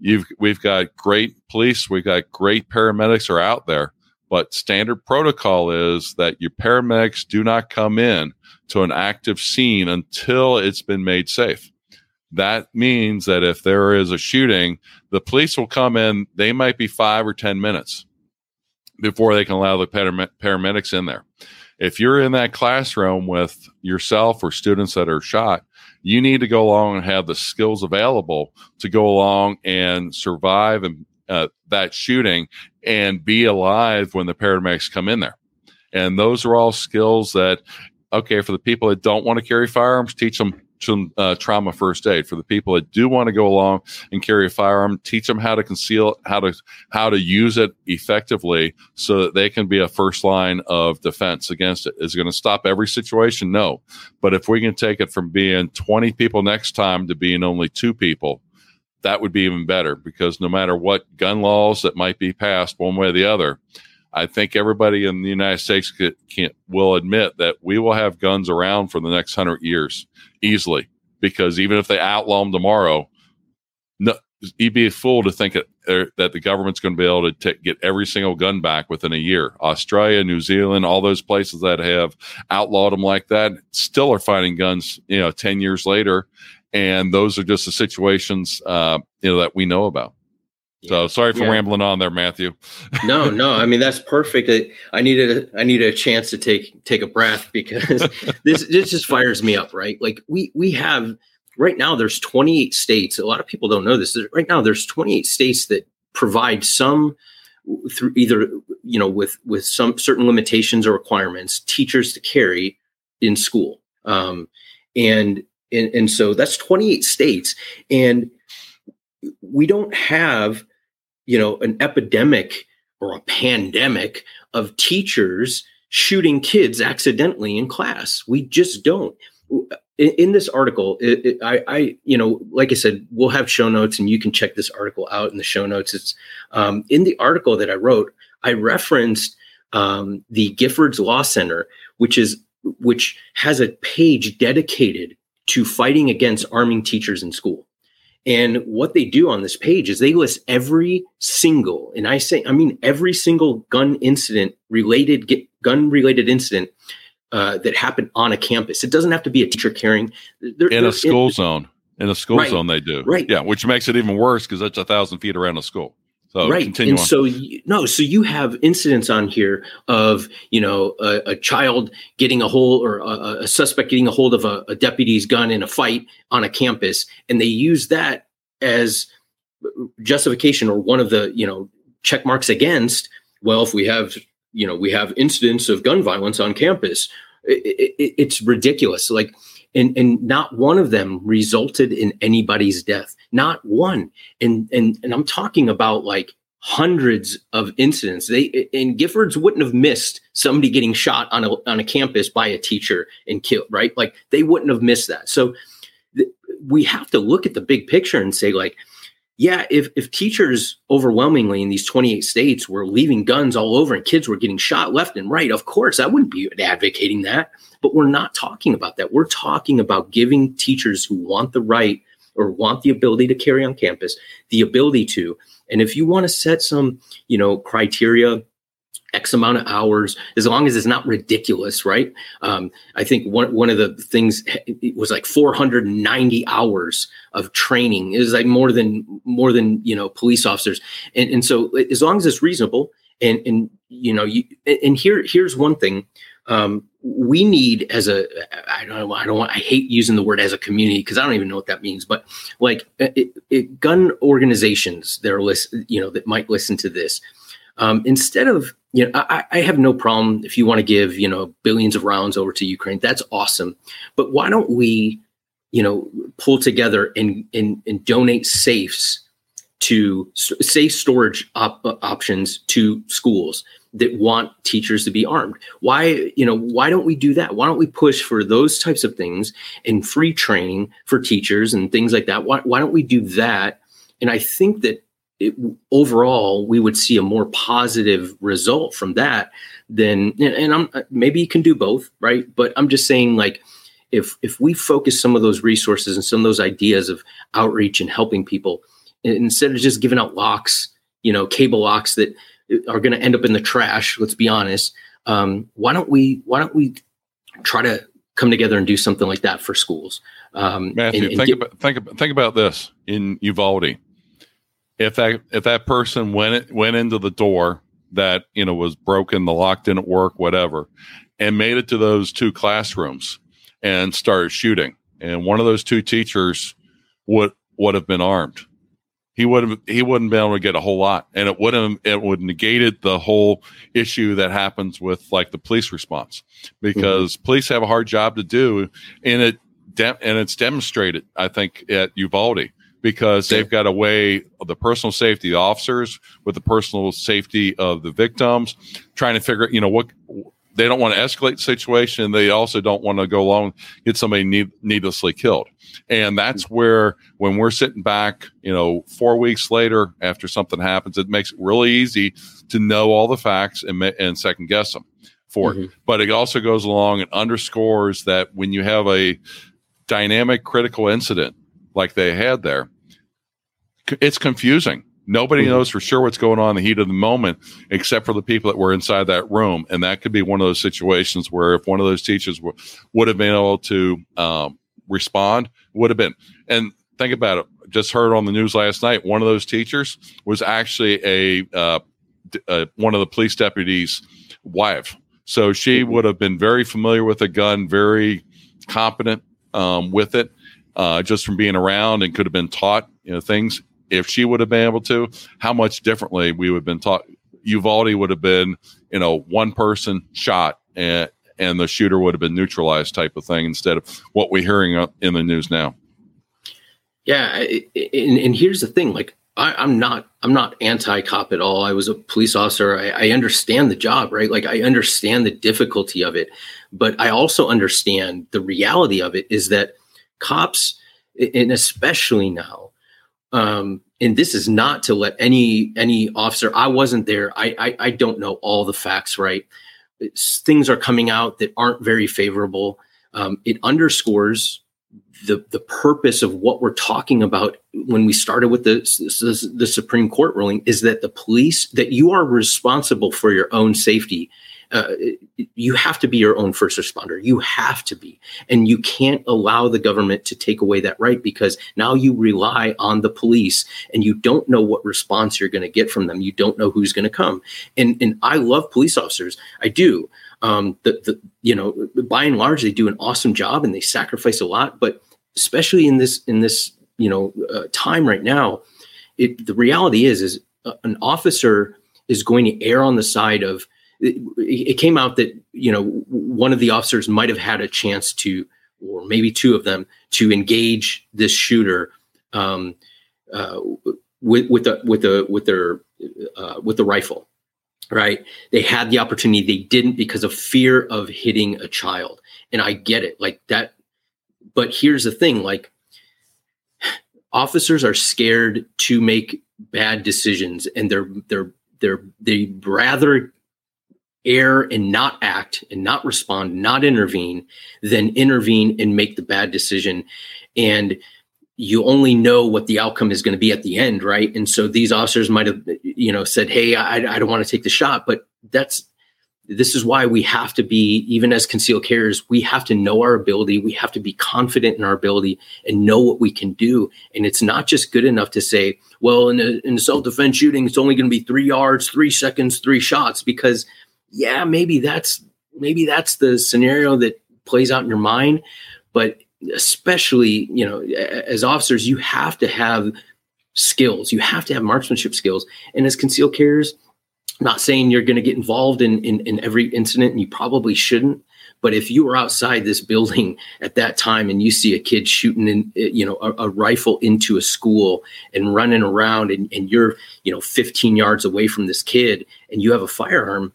You've we've got great police, we've got great paramedics are out there, but standard protocol is that your paramedics do not come in to an active scene until it's been made safe. That means that if there is a shooting, the police will come in, they might be five or 10 minutes before they can allow the paramedics in there. If you're in that classroom with yourself or students that are shot, you need to go along and have the skills available to go along and survive and uh, that shooting and be alive when the paramedics come in there. And those are all skills that, okay, for the people that don't want to carry firearms, teach them uh, trauma first aid. For the people that do want to go along and carry a firearm, teach them how to conceal, how to how to use it effectively, so that they can be a first line of defense against it. Is it going to stop every situation? No, but if we can take it from being 20 people next time to being only two people, that would be even better because no matter what gun laws that might be passed one way or the other, I think everybody in the United States can, will admit that we will have guns around for the next hundred years easily. Because even if they outlaw them tomorrow, no, you'd be a fool to think that, that the government's going to be able to t- get every single gun back within a year. Australia, New Zealand, all those places that have outlawed them like that still are finding guns, you know, 10 years later and those are just the situations uh, you know that we know about. Yeah. So sorry for yeah. rambling on there, Matthew. no, no, I mean that's perfect. I, needed a, I needed a chance to take take a breath <laughs> because this this just fires me up, right? Like we we have right now there's 28 states. A lot of people don't know this. Right now there's 28 states that provide some through either you know with with some certain limitations or requirements teachers to carry in school um, and and, and so that's 28 states. And we don't have, you know, an epidemic or a pandemic of teachers shooting kids accidentally in class. We just don't. In, in this article, it, it, I, I, you know, like I said, we'll have show notes, and you can check this article out in the show notes. It's um, in the article that I wrote. I referenced um, the Giffords Law Center, which is which has a page dedicated to fighting against arming teachers in school. And what they do on this page is they list every single, and I say, I mean, every single gun incident related, gun related incident uh, that happened on a campus. It doesn't have to be a teacher carrying. They're, in a school zone. In a school right, zone, they do. Right. Yeah, which makes it even worse because that's a thousand feet around a school. So right. and on. so you, no, so you have incidents on here of you know a, a child getting a hold or a, a suspect getting a hold of a, a, deputy's gun in a fight on a campus, and they use that as justification or one of the you know check marks against. Well, if we have you know we have incidents of gun violence on campus, it, it, it's ridiculous. Like and and not one of them resulted in anybody's death. Not one. And and and i'm talking about like hundreds of incidents. They and giffords wouldn't have missed somebody getting shot on a on a campus by a teacher and killed right? Like they wouldn't have missed that. So th- we have to look at the big picture and say like yeah, if if teachers overwhelmingly in these 28 states were leaving guns all over and kids were getting shot left and right, of course, I wouldn't be advocating that. But we're not talking about that. We're talking about giving teachers who want the right or want the ability to carry on campus the ability to. And if you want to set some, you know, criteria X amount of hours, as long as it's not ridiculous, right? Um, I think one one of the things it was like 490 hours of training. It was like more than more than you know police officers, and and so as long as it's reasonable, and and you know you and here here's one thing. Um, we need as a I don't I don't want I hate using the word as a community because I don't even know what that means, but like it, it, gun organizations that are list, you know that might listen to this um, instead of you know I, I have no problem if you want to give you know billions of rounds over to ukraine that's awesome. But why don't we you know pull together and and, and donate safes to safe storage op- options to schools that want teachers to be armed? Why you know why don't we do that? Why don't we push for those types of things and free training for teachers and things like that? Why, why don't we do that? And i think that it, overall we would see a more positive result from that than and i'm maybe you can do both right? But i'm just saying like if if we focus some of those resources and some of those ideas of outreach and helping people instead of just giving out locks you know cable locks that are going to end up in the trash let's be honest um, why don't we why don't we try to come together and do something like that for schools? Um, Matthew, and, and think, get, about, think about think about this in Uvalde if that if that person went went into the door that you know was broken, the lock didn't work, whatever, and made it to those two classrooms and started shooting, and one of those two teachers would would have been armed. He would have he wouldn't be able to get a whole lot, and it would have it would negated the whole issue that happens with like the police response because mm-hmm. police have a hard job to do, and it and it's demonstrated I think at Uvalde because they've got to weigh the personal safety of officers with the personal safety of the victims, trying to figure, you know, what they don't want to escalate the situation. They also don't want to go along get somebody need, needlessly killed. And that's mm-hmm. where when we're sitting back, you know, four weeks later after something happens, it makes it really easy to know all the facts and, and second guess them for mm-hmm. it. But it also goes along and underscores that when you have a dynamic critical incident like they had there, it's confusing. Nobody mm-hmm. knows for sure what's going on in the heat of the moment, except for the people that were inside that room. And that could be one of those situations where if one of those teachers w- would have been able to um, respond, would have been. And think about it. Just heard on the news last night. One of those teachers was actually a uh, d- uh, one of the police deputies' wife. So she mm-hmm. would have been very familiar with a gun, very competent um, with it, uh, just from being around, and could have been taught you know things if she would have been able to, how much differently we would have been taught. Uvalde would have been, you know, one person shot and and the shooter would have been neutralized type of thing instead of what we're hearing in the news now. Yeah, and, and here's the thing: like I, am not I'm not anti-cop at all. I was a police officer. I, I understand the job, right? Like I understand the difficulty of it, but I also understand the reality of it is that cops, and especially now, um, and this is not to let any any officer. I wasn't there. I, I I don't know all the facts, right? things are coming out that aren't very favorable. Um, it underscores the the purpose of what we're talking about when we started with the, the, the Supreme Court ruling is that the police that you are responsible for your own safety. Uh, you have to be your own first responder. You have to be, and you can't allow the government to take away that right because now you rely on the police, and you don't know what response you're going to get from them. You don't know who's going to come. And and I love police officers. I do. Um, the, the you know by and large they do an awesome job and they sacrifice a lot, but especially in this in this you know uh, time right now it the reality is is uh, an officer is going to err on the side of it, it, came out that you know one of the officers might have had a chance to or maybe two of them to engage this shooter um, uh, with with the with the with their uh, with the rifle right? They had the opportunity. They didn't because of fear of hitting a child. And i get it. Like that but here's the thing like officers are scared to make bad decisions and they're they're they're they rather err and not act and not respond not intervene than intervene and make the bad decision. And you only know what the outcome is going to be at the end right? And so these officers might have you know said hey i, I don't want to take the shot but that's this is why we have to be even as concealed carriers we have to know our ability we have to be confident in our ability and know what we can do. And it's not just good enough to say well in a, in a self-defense shooting it's only going to be three yards three seconds three shots because yeah maybe that's maybe that's the scenario that plays out in your mind but especially you know as officers you have to have skills. You have to have marksmanship skills. And as concealed carriers not saying you're going to get involved in, in, in every incident and you probably shouldn't but if you were outside this building at that time and you see a kid shooting in eh, you know a, a rifle into a school and running around and, and you're you know 15 yards away from this kid and you have a firearm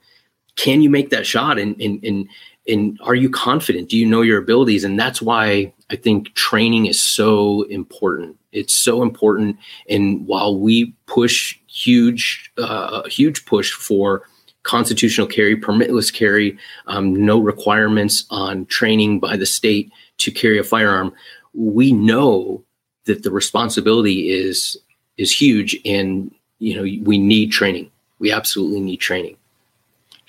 can you make that shot and and and, and are you confident do you know your abilities and that's why i think training is so important it's so important and while we push huge, uh, huge push for constitutional carry, permitless carry, um, no requirements on training by the state to carry a firearm. We know that the responsibility is is huge, and you know we need training. We absolutely need training.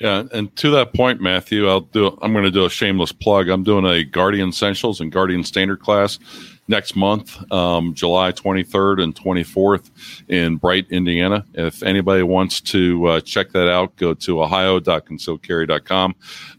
Yeah, and to that point, Matthew, I'll do. I'm going to do a shameless plug. I'm doing a Guardian Essentials and Guardian Standard class next month, um, July 23rd and 24th in Bright, Indiana. If anybody wants to uh, check that out, go to ohio.concealedcarry.com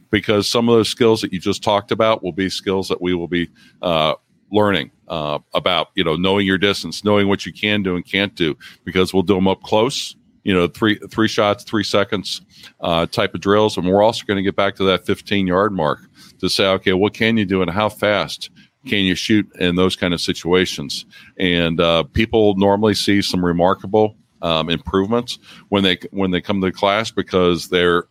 because some of those skills that you just talked about will be skills that we will be uh, learning uh, about, you know, knowing your distance, knowing what you can do and can't do, because we'll do them up close. You know, three three shots, three seconds uh, type of drills, and we're also going to get back to that 15 yard mark to say, okay, what can you do and how fast can you shoot in those kind of situations? And uh, people normally see some remarkable um, improvements when they when they come to class because they're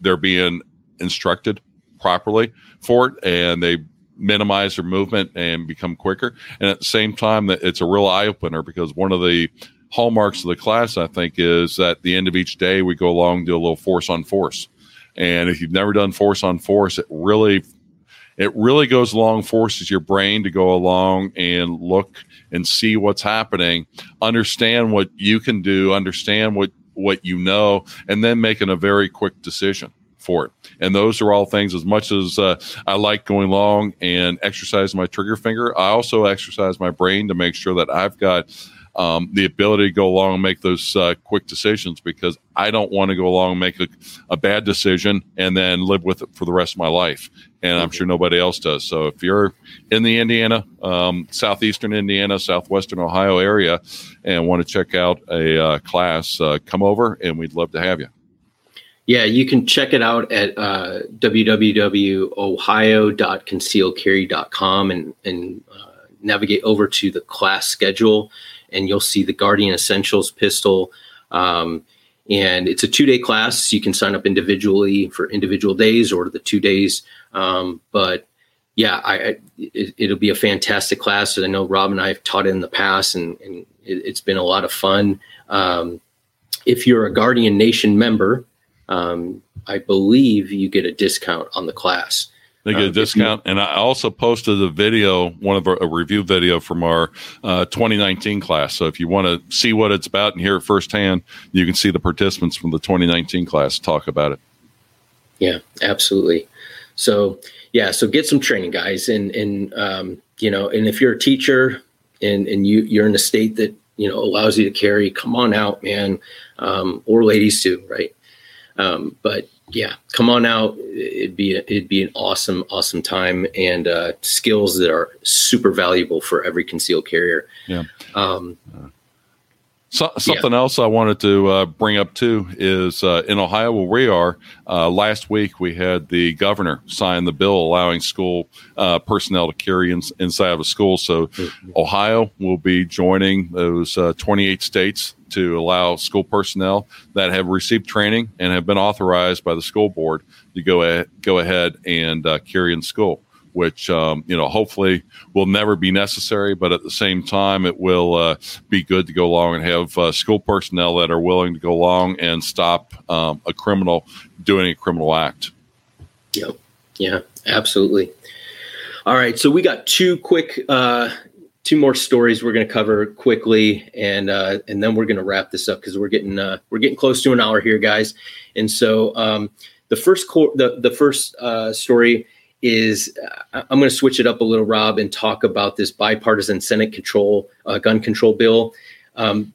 they're being instructed properly for it, and they minimize their movement and become quicker. And at the same time, that it's a real eye opener because one of the hallmarks of the class, I think, is at the end of each day we go along do a little force on force. And if you've never done force on force, it really it really goes along, forces your brain to go along and look and see what's happening, understand what you can do, understand what what you know, and then making a very quick decision for it. And those are all things. As much as uh, I like going long and exercise my trigger finger, I also exercise my brain to make sure that I've got um, the ability to go along and make those uh, quick decisions because I don't want to go along and make a, a, bad decision and then live with it for the rest of my life. And I'm sure nobody else does. So if you're in the Indiana, um, southeastern Indiana, southwestern Ohio area, and want to check out a uh, class, uh, come over and we'd love to have you. Yeah, you can check it out at uh, www.ohio.concealedcarry.com and, and uh, navigate over to the class schedule and you'll see the Guardian Essentials pistol. Um, and it's a two day class. You can sign up individually for individual days or the two days. Um, but yeah, I, I it, will be a fantastic class. I know Rob and I have taught it in the past, and, and it, has been a lot of fun. Um, if you're a Guardian Nation member, um, I believe you get a discount on the class. They get a uh, discount. And I also posted a video, one of our, a review video from our uh, 2019 class. So if you want to see what it's about and hear it firsthand, you can see the participants from the 2019 class talk about it. Yeah, absolutely. So yeah, so get some training, guys, and and um, you know, and if you're a teacher and and you you're in a state that you know allows you to carry, come on out, man, um, or ladies too, right? Um, but yeah, come on out. It'd be a, it'd be an awesome, awesome time and uh, skills that are super valuable for every concealed carrier. Yeah. Um, so, something yeah. else I wanted to uh, bring up too is uh, in Ohio, where we are. Uh, last week, we had the governor sign the bill allowing school uh, personnel to carry in, inside of a school. So, mm-hmm. Ohio will be joining those uh, 28 states to allow school personnel that have received training and have been authorized by the school board to go a- go ahead and uh, carry in school which um, you know hopefully will never be necessary, but at the same time it will uh, be good to go along and have uh, school personnel that are willing to go along and stop um, a criminal doing a criminal act. Yep. Yeah. Absolutely. All right. So we got two quick. Uh, two more stories we're going to cover quickly, and uh, and then we're going to wrap this up because we're getting uh, we're getting close to an hour here, guys. And so um, the first co- the the first uh, story is uh, I'm going to switch it up a little, Rob, and talk about this bipartisan Senate control uh, gun control bill. Um,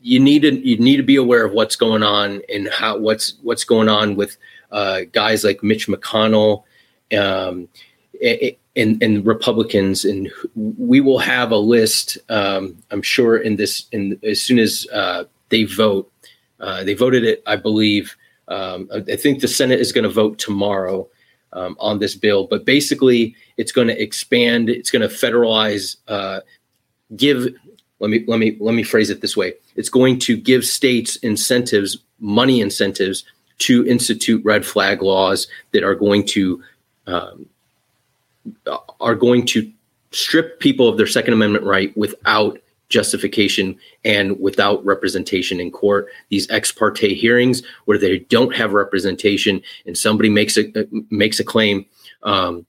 you need to you need to be aware of what's going on and how what's what's going on with uh, guys like Mitch McConnell um, and, and Republicans, and we will have a list. Um, I'm sure in this in as soon as uh, they vote, uh, they voted it, I believe. Um, I think the Senate is going to vote tomorrow um, on this bill. But basically, it's going to expand. It's going to federalize. Uh, give. Let me let me let me phrase it this way. It's going to give states incentives, money incentives, to institute red flag laws that are going to um, are going to strip people of their Second Amendment right without justification and without representation in court. These ex parte hearings where they don't have representation and somebody makes a uh, makes a claim, um,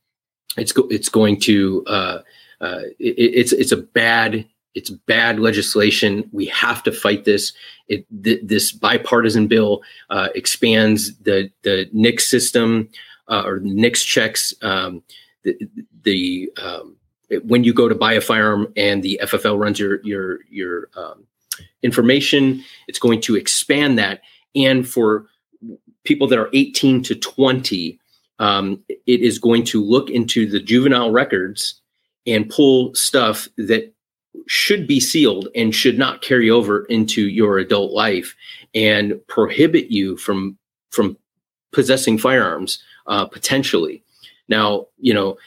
it's go- it's going to uh, uh, it, it's it's a bad it's bad legislation. We have to fight this. It th- this bipartisan bill uh, expands the the NICS system uh, or NICS checks. Um, the the um, when you go to buy a firearm and the FFL runs your your your um, information, it's going to expand that. And for people that are 18 to 20, um, it is going to look into the juvenile records and pull stuff that should be sealed and should not carry over into your adult life and prohibit you from from possessing firearms uh, potentially. Now, you know,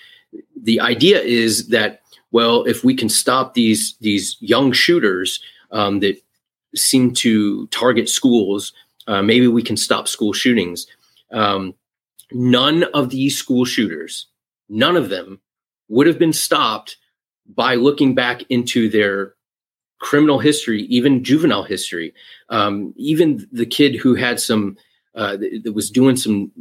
the idea is that well, if we can stop these these young shooters um, that seem to target schools, uh, maybe we can stop school shootings. Um, none of these school shooters, none of them, would have been stopped by looking back into their criminal history, even juvenile history. Um, even the kid who had some uh, that was doing some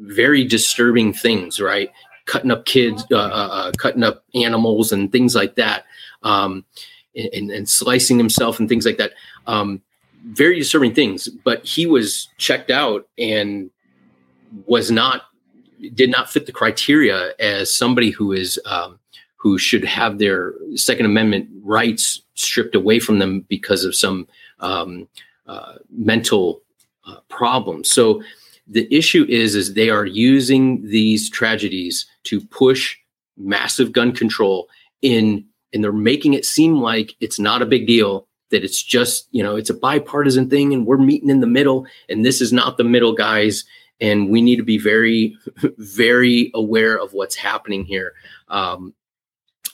very disturbing things, right? cutting up kids, uh, uh, uh, cutting up animals, and things like that, um, and, and, slicing himself and things like that. Um, very disturbing things. But he was checked out and was not did not fit the criteria as somebody who is um, who should have their Second Amendment rights stripped away from them because of some um, uh, mental uh, problem. So the issue is is they are using these tragedies to push massive gun control in and they're making it seem like it's not a big deal that it's just you know it's a bipartisan thing and we're meeting in the middle and this is not the middle guys. And we need to be very <laughs> very aware of what's happening here. Um,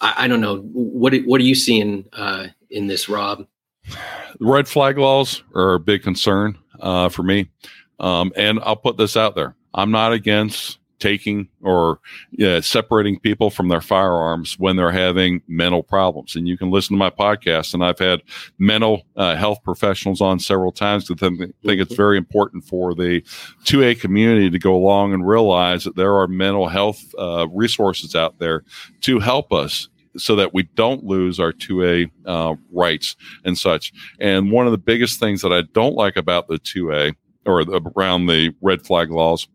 I, I, don't know. What what are you seeing uh, in this rob? Red flag laws are a big concern uh, for me um, and I'll put this out there. I'm not against taking or uh, separating people from their firearms when they're having mental problems. And you can listen to my podcast, and I've had mental uh, health professionals on several times to think, think it's mm-hmm. very important for the 2A community to go along and realize that there are mental health uh, resources out there to help us so that we don't lose our 2A uh, rights and such. And one of the biggest things that I don't like about the 2A or around the red flag laws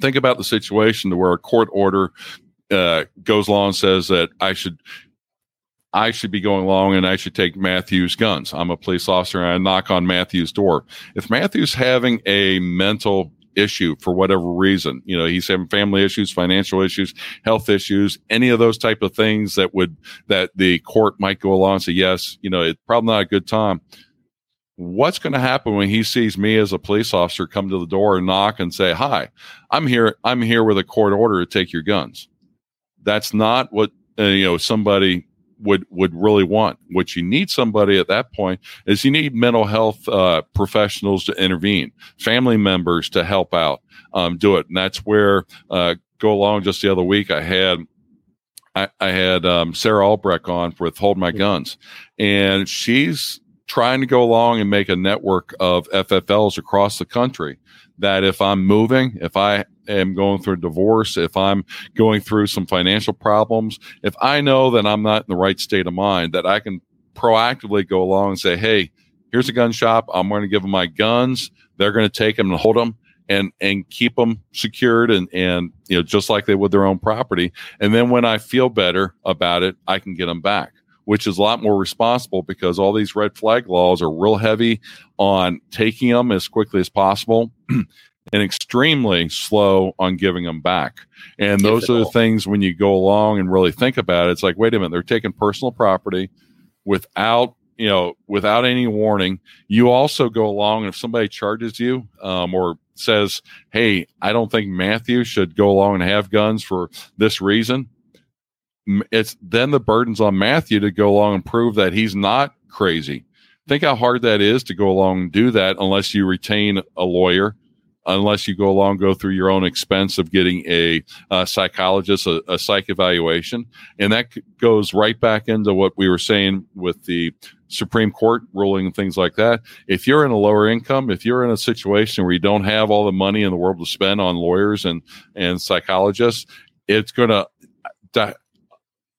think about the situation to where a court order uh, goes along and says that I should I should be going along and I should take Matthew's guns. I'm a police officer and I knock on Matthew's door. If Matthew's having a mental issue for whatever reason, you know, he's having family issues, financial issues, health issues, any of those type of things that would that the court might go along and say, yes, you know, it's probably not a good time what's going to happen when he sees me as a police officer come to the door and knock and say hi i'm here i'm here with a court order to take your guns. That's not what uh, you know somebody would would really want. What you need somebody at that point is you need mental health uh, professionals to intervene family members to help out um, do it. And that's where uh, go along just the other week i had I, I had um, Sarah Albrecht on with Hold My Guns, and she's trying to go along and make a network of FFLs across the country. That if I'm moving, if I am going through a divorce, if I'm going through some financial problems, if I know that I'm not in the right state of mind, that I can proactively go along and say, Hey, here's a gun shop. I'm going to give them my guns. They're going to take them and hold them and and keep them secured and and you know just like they would their own property and then when i feel better about it i can get them back which is a lot more responsible because all these red flag laws are real heavy on taking them as quickly as possible <clears throat> and extremely slow on giving them back. And those are the things when you go along and really think about it, it's like, wait a minute, they're taking personal property without you know without any warning you also go along and if somebody charges you um, or says hey i don't think matthew should go along and have guns for this reason it's then the burden's on Matthew to go along and prove that he's not crazy. Think how hard that is to go along and do that unless you retain a lawyer, unless you go along go through your own expense of getting a, a psychologist, a, a psych evaluation, and that goes right back into what we were saying with the Supreme Court ruling and things like that. If you're in a lower income, if you're in a situation where you don't have all the money in the world to spend on lawyers and and psychologists, it's going to uh,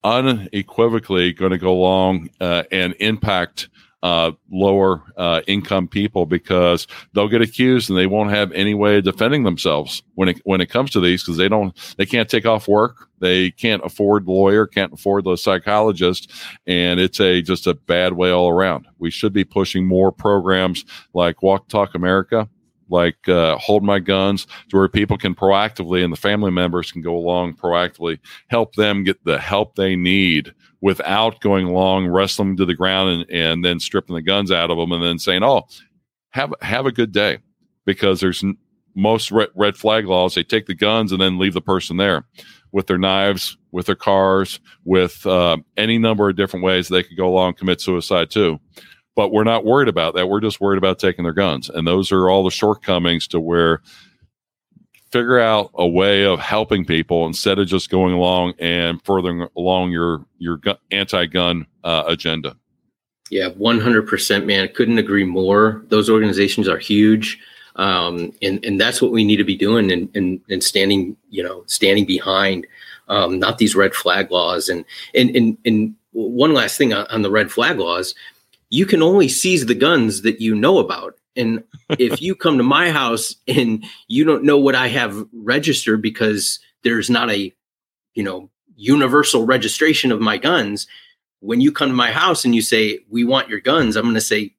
unequivocally going to go along uh, and impact uh, lower uh, income people because they'll get accused and they won't have any way of defending themselves when it when it comes to these because they don't they can't take off work. They can't afford the lawyer can't afford the psychologist and it's a just a bad way all around. We should be pushing more programs like walk talk america like uh, hold my guns to where people can proactively and the family members can go along proactively help them get the help they need without going along wrestling to the ground and, and then stripping the guns out of them and then saying oh have have a good day. Because there's most red, red flag laws they take the guns and then leave the person there with their knives with their cars with uh, any number of different ways they could go along commit suicide too but we're not worried about that. We're just worried about taking their guns. And those are all the shortcomings to where figure out a way of helping people instead of just going along and furthering along your your anti-gun uh, agenda. Yeah, 100%, man. Couldn't agree more. Those organizations are huge. Um, and, and that's what we need to be doing and, and, and standing, you know, standing behind, um, not these red flag laws. And, and, and, and one last thing on the red flag laws, you can only seize the guns that you know about. And if you come to my house and you don't know what I have registered because there's not a, you know, universal registration of my guns, when you come to my house and you say, we want your guns, I'm going to say,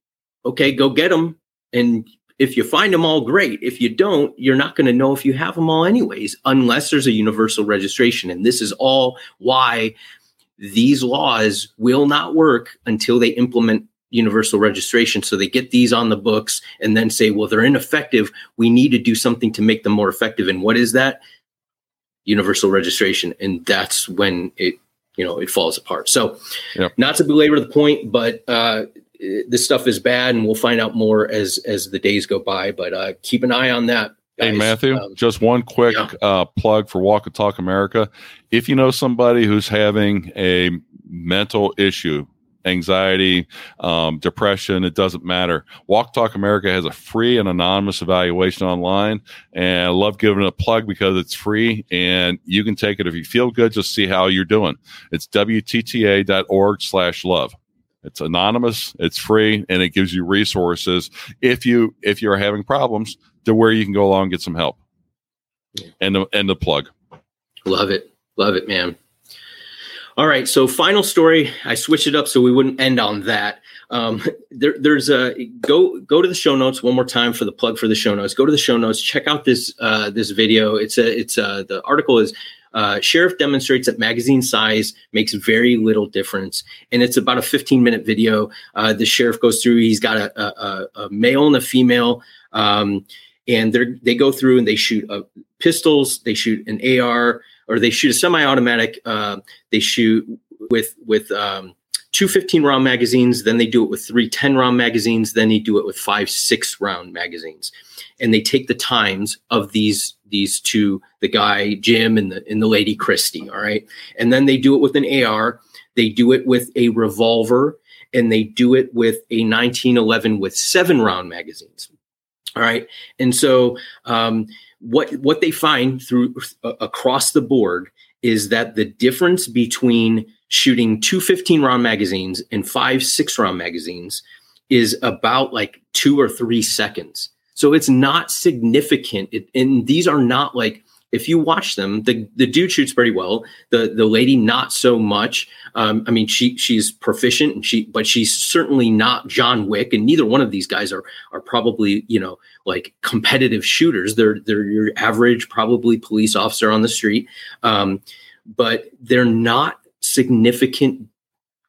okay, go get them. And if you find them all, great. If you don't, you're not going to know if you have them all anyways, unless there's a universal registration. And this is all why these laws will not work until they implement universal registration. So they get these on the books and then say, well, they're ineffective. We need to do something to make them more effective. And what is that? Universal registration. And that's when it, you know, it falls apart. So not to belabor the point, but uh, this stuff is bad and we'll find out more as as the days go by. But uh, keep an eye on that Hey Matthew, um, just one quick yeah. uh, plug for Walk and Talk America. If you know somebody who's having a mental issue, anxiety, um, depression, it doesn't matter. Walk Talk America has a free and anonymous evaluation online. And I love giving it a plug because it's free and you can take it if you feel good, just see how you're doing. It's WTTA.org slash love. It's anonymous, it's free, and it gives you resources if you if you're having problems to where you can go along and get some help. And the and the plug. Love it. Love it, man. All right. So final story. I switched it up so we wouldn't end on that. Um, there, there's a go go to the show notes one more time for the plug for the show notes. Go to the show notes. Check out this uh, this video. It's a it's a, the article is uh, sheriff demonstrates that magazine size makes very little difference, and it's about a 15 minute video. Uh, the sheriff goes through. He's got a, a, a male and a female. Um, and they they go through and they shoot uh, pistols, they shoot an AR, or they shoot a semi-automatic. Uh, they shoot with with um, two 15 round magazines. Then they do it with three 10 round magazines. Then they do it with five six round magazines, and they take the times of these these two, the guy Jim and the and the lady Christy. All right, and then they do it with an AR. They do it with a revolver, and they do it with a 1911 with seven round magazines. All right, and so um, what what they find through uh, across the board is that the difference between shooting two 15 round magazines and five six round magazines is about like two or three seconds. So it's not significant. It, and these are not like if you watch them, the the dude shoots pretty well. The the lady not so much. Um, I mean, she she's proficient, and she but she's certainly not John Wick, and neither one of these guys are are probably you know like competitive shooters. They're they're your average probably police officer on the street, um, but they're not significant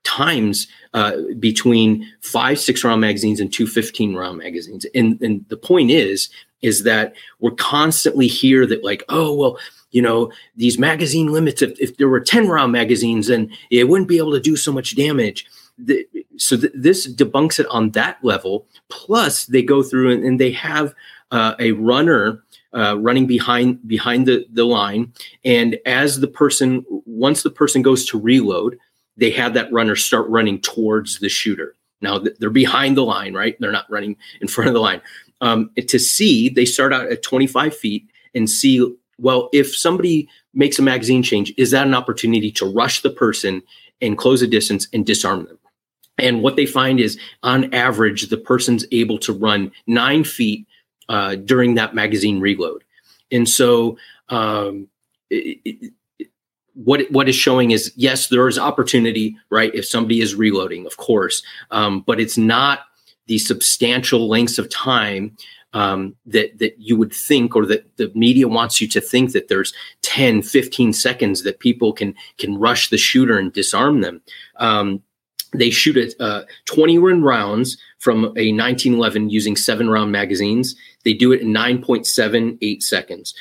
times uh, between five six round magazines and two 15 round magazines and and the point is is that we're constantly here that like oh well you know these magazine limits if, if there were 10 round magazines then it wouldn't be able to do so much damage. The, so th- this debunks it on that level. Plus they go through and, and they have uh, a runner uh, running behind behind the, the line. And as the person once the person goes to reload they have that runner start running towards the shooter. Now they're behind the line right? They're not running in front of the line um, to see they start out at 25 feet and see well if somebody makes a magazine change is that an opportunity to rush the person and close a distance and disarm them? And what they find is on average the person's able to run nine feet uh, during that magazine reload. And so um, it, it, what what is showing is yes there is opportunity right if somebody is reloading of course um, but it's not the substantial lengths of time um, that that you would think or that the media wants you to think that there's 10 15 seconds that people can can rush the shooter and disarm them. Um, they shoot it uh, 21 rounds from a 1911 using seven round magazines. They do it in 9.78 seconds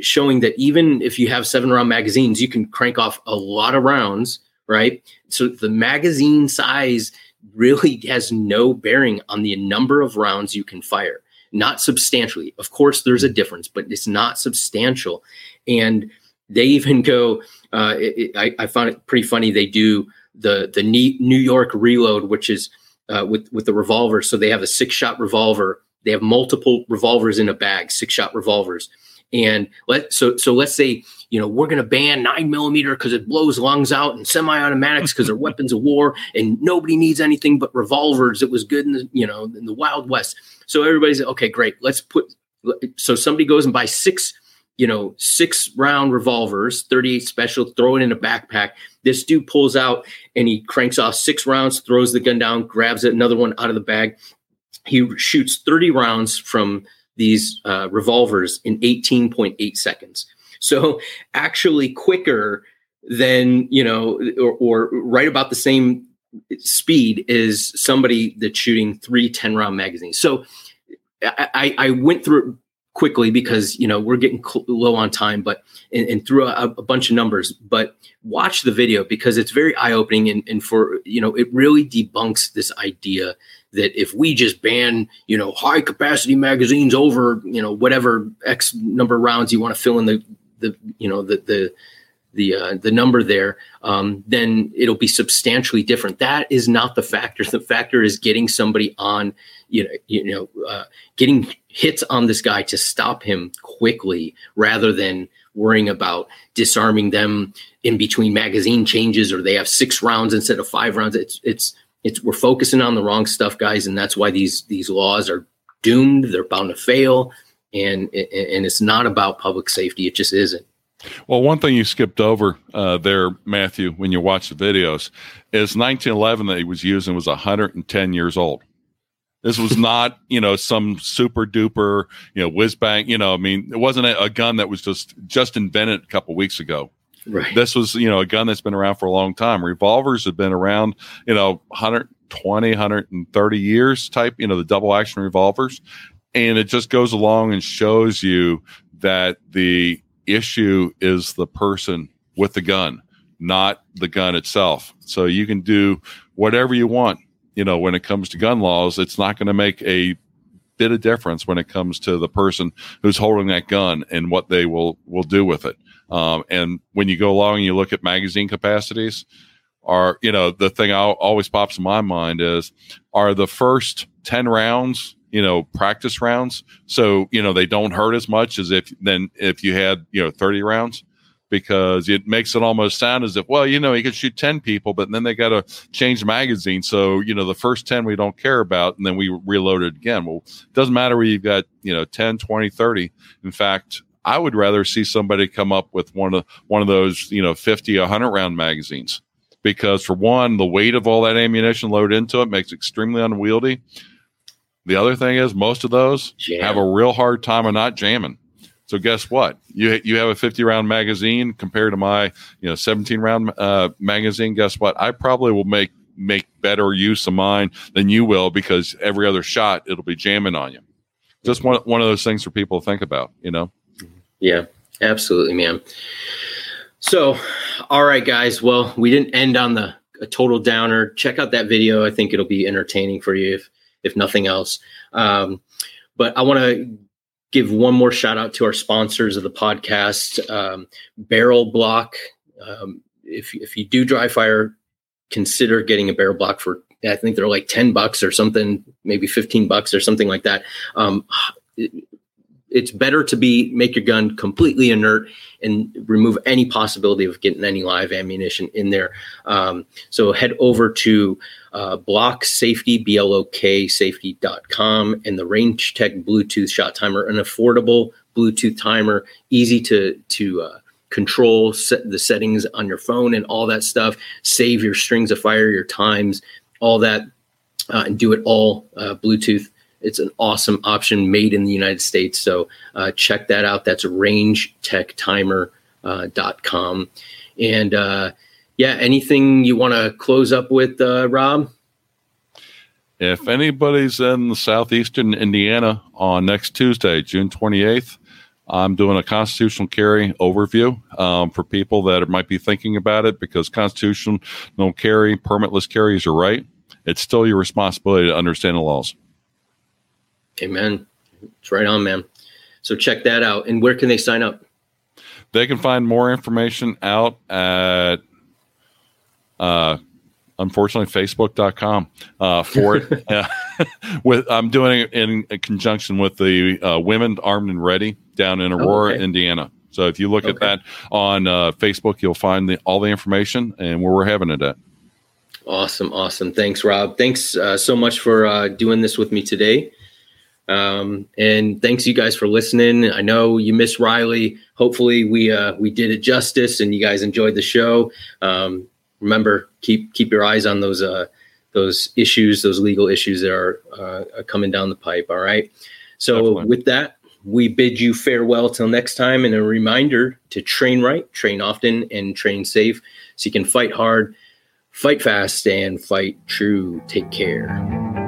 showing that even if you have seven round magazines you can crank off a lot of rounds right? So the magazine size really <laughs> has no bearing on the number of rounds you can fire. Not substantially. Of course, there's a difference, but it's not substantial. And they even go. Uh, it, I, I, found it pretty funny. They do the the New York reload, which is uh, with with the revolver. So they have a six shot revolver. They have multiple revolvers in a bag, six shot revolvers. And let so so let's say you know, we're going to ban nine millimeter because it blows lungs out and semi-automatics because they're <laughs> weapons of war and nobody needs anything but revolvers. It was good in the, you know, in the wild West. So everybody's okay, great. Let's put, so somebody goes and buys six, you know, six round revolvers, 38 special, throw it in a backpack. This dude pulls out and he cranks off six rounds, throws the gun down, grabs another one out of the bag. He shoots 30 rounds from these uh, revolvers in 18.8 seconds. So actually quicker than, you know, or, or right about the same speed is somebody that's shooting three 10 round magazines. So I, I went through it quickly because, you know, we're getting cl- low on time, but, and, and through a, a, bunch of numbers, but watch the video because it's very eye opening. And, and for, you know, it really debunks this idea that if we just ban, you know, high capacity magazines over, you know, whatever X number of rounds you want to fill in the, the, you know, the, the, the uh, the number there, um, then it'll be substantially different. That is not the factor. The factor is getting somebody on, you know, you know, uh, getting hits on this guy to stop him quickly, rather than worrying about disarming them in between magazine changes or they have six rounds instead of five rounds. It's it's it's we're focusing on the wrong stuff, guys, and that's why these these laws are doomed. They're bound to fail, and and it's not about public safety. It just isn't. Well, one thing you skipped over uh, there, Matthew, when you watch the videos, is 1911 that he was using was 110 years old. This was <laughs> not, you know, some super duper, you know, whiz bang. You know, I mean, it wasn't a, a gun that was just just invented a couple weeks ago. Right. This was, you know, a gun that's been around for a long time. Revolvers have been around, you know, 120, 130 years type, you know, the double action revolvers. And it just goes along and shows you that the issue is the person with the gun, not the gun itself. So you can do whatever you want. You know, when it comes to gun laws, it's not going to make a bit of difference when it comes to the person who's holding that gun and what they will will do with it. Um, and when you go along and you look at magazine capacities, are you know the thing I always pops in my mind is are the first ten rounds you know practice rounds? So you know they don't hurt as much as if then if you had you know 30 rounds because it makes it almost sound as if well you know you could shoot 10 people but then they got to change magazine. So you know the first 10 we don't care about and then we reload it again. Well it doesn't matter where you've got you know 10 20 30 in fact i would rather see somebody come up with one of one of those you know 50 100 round magazines because for one the weight of all that ammunition loaded into it makes it extremely unwieldy the other thing is most of those Jam. have a real hard time of not jamming. So guess what? You you have a 50 round magazine compared to my you know 17 round uh, magazine. Guess what? I probably will make make better use of mine than you will because every other shot it'll be jamming on you. Just one one of those things for people to think about. You know. Yeah, absolutely, man. So, all right, guys. Well, we didn't end on the a total downer. Check out that video. I think it'll be entertaining for you. If if nothing else. Um, but I want to give one more shout out to our sponsors of the podcast, um, Barrel Blok. Um, if if you do dry fire, consider getting a barrel blok for. I think they're like ten bucks or something, maybe fifteen bucks or something like that. Um, it's better to be make your gun completely inert and remove any possibility of getting any live ammunition in there. Um, so head over to uh, blok safety, B-L-O-K safety.com and the Range Tech Bluetooth shot timer, an affordable Bluetooth timer, easy to, to, uh, control set the settings on your phone and all that stuff, save your strings of fire, your times, all that, uh, and do it all uh, Bluetooth it's an awesome option made in the United States. So uh, check that out. That's rangetechtimer.com. Uh, and uh, yeah, anything you want to close up with, uh, Rob? If anybody's in southeastern Indiana on next Tuesday, June 28th, I'm doing a constitutional carry overview um, for people that might be thinking about it because constitutional carry, permitless carry is your right. It's still your responsibility to understand the laws. Amen. It's right on, man. So check that out. And where can they sign up? They can find more information out at uh unfortunately facebook.com uh for it <laughs> <laughs> with i'm doing it in, in conjunction with the uh, women armed and ready down in aurora oh, okay. indiana so if you look okay. at that on uh, facebook you'll find the, all the information and where we're having it at awesome awesome thanks rob thanks uh, so much for uh, doing this with me today um, and thanks you guys for listening. I know you miss Riley. Hopefully we uh, we did it justice and you guys enjoyed the show. Um, remember, keep keep your eyes on those uh, those issues, those legal issues that are uh, coming down the pipe. All right. So Definitely. with that, we bid you farewell till next time, and a reminder to train right, train often, and train safe, so you can fight hard, fight fast, and fight true. Take care.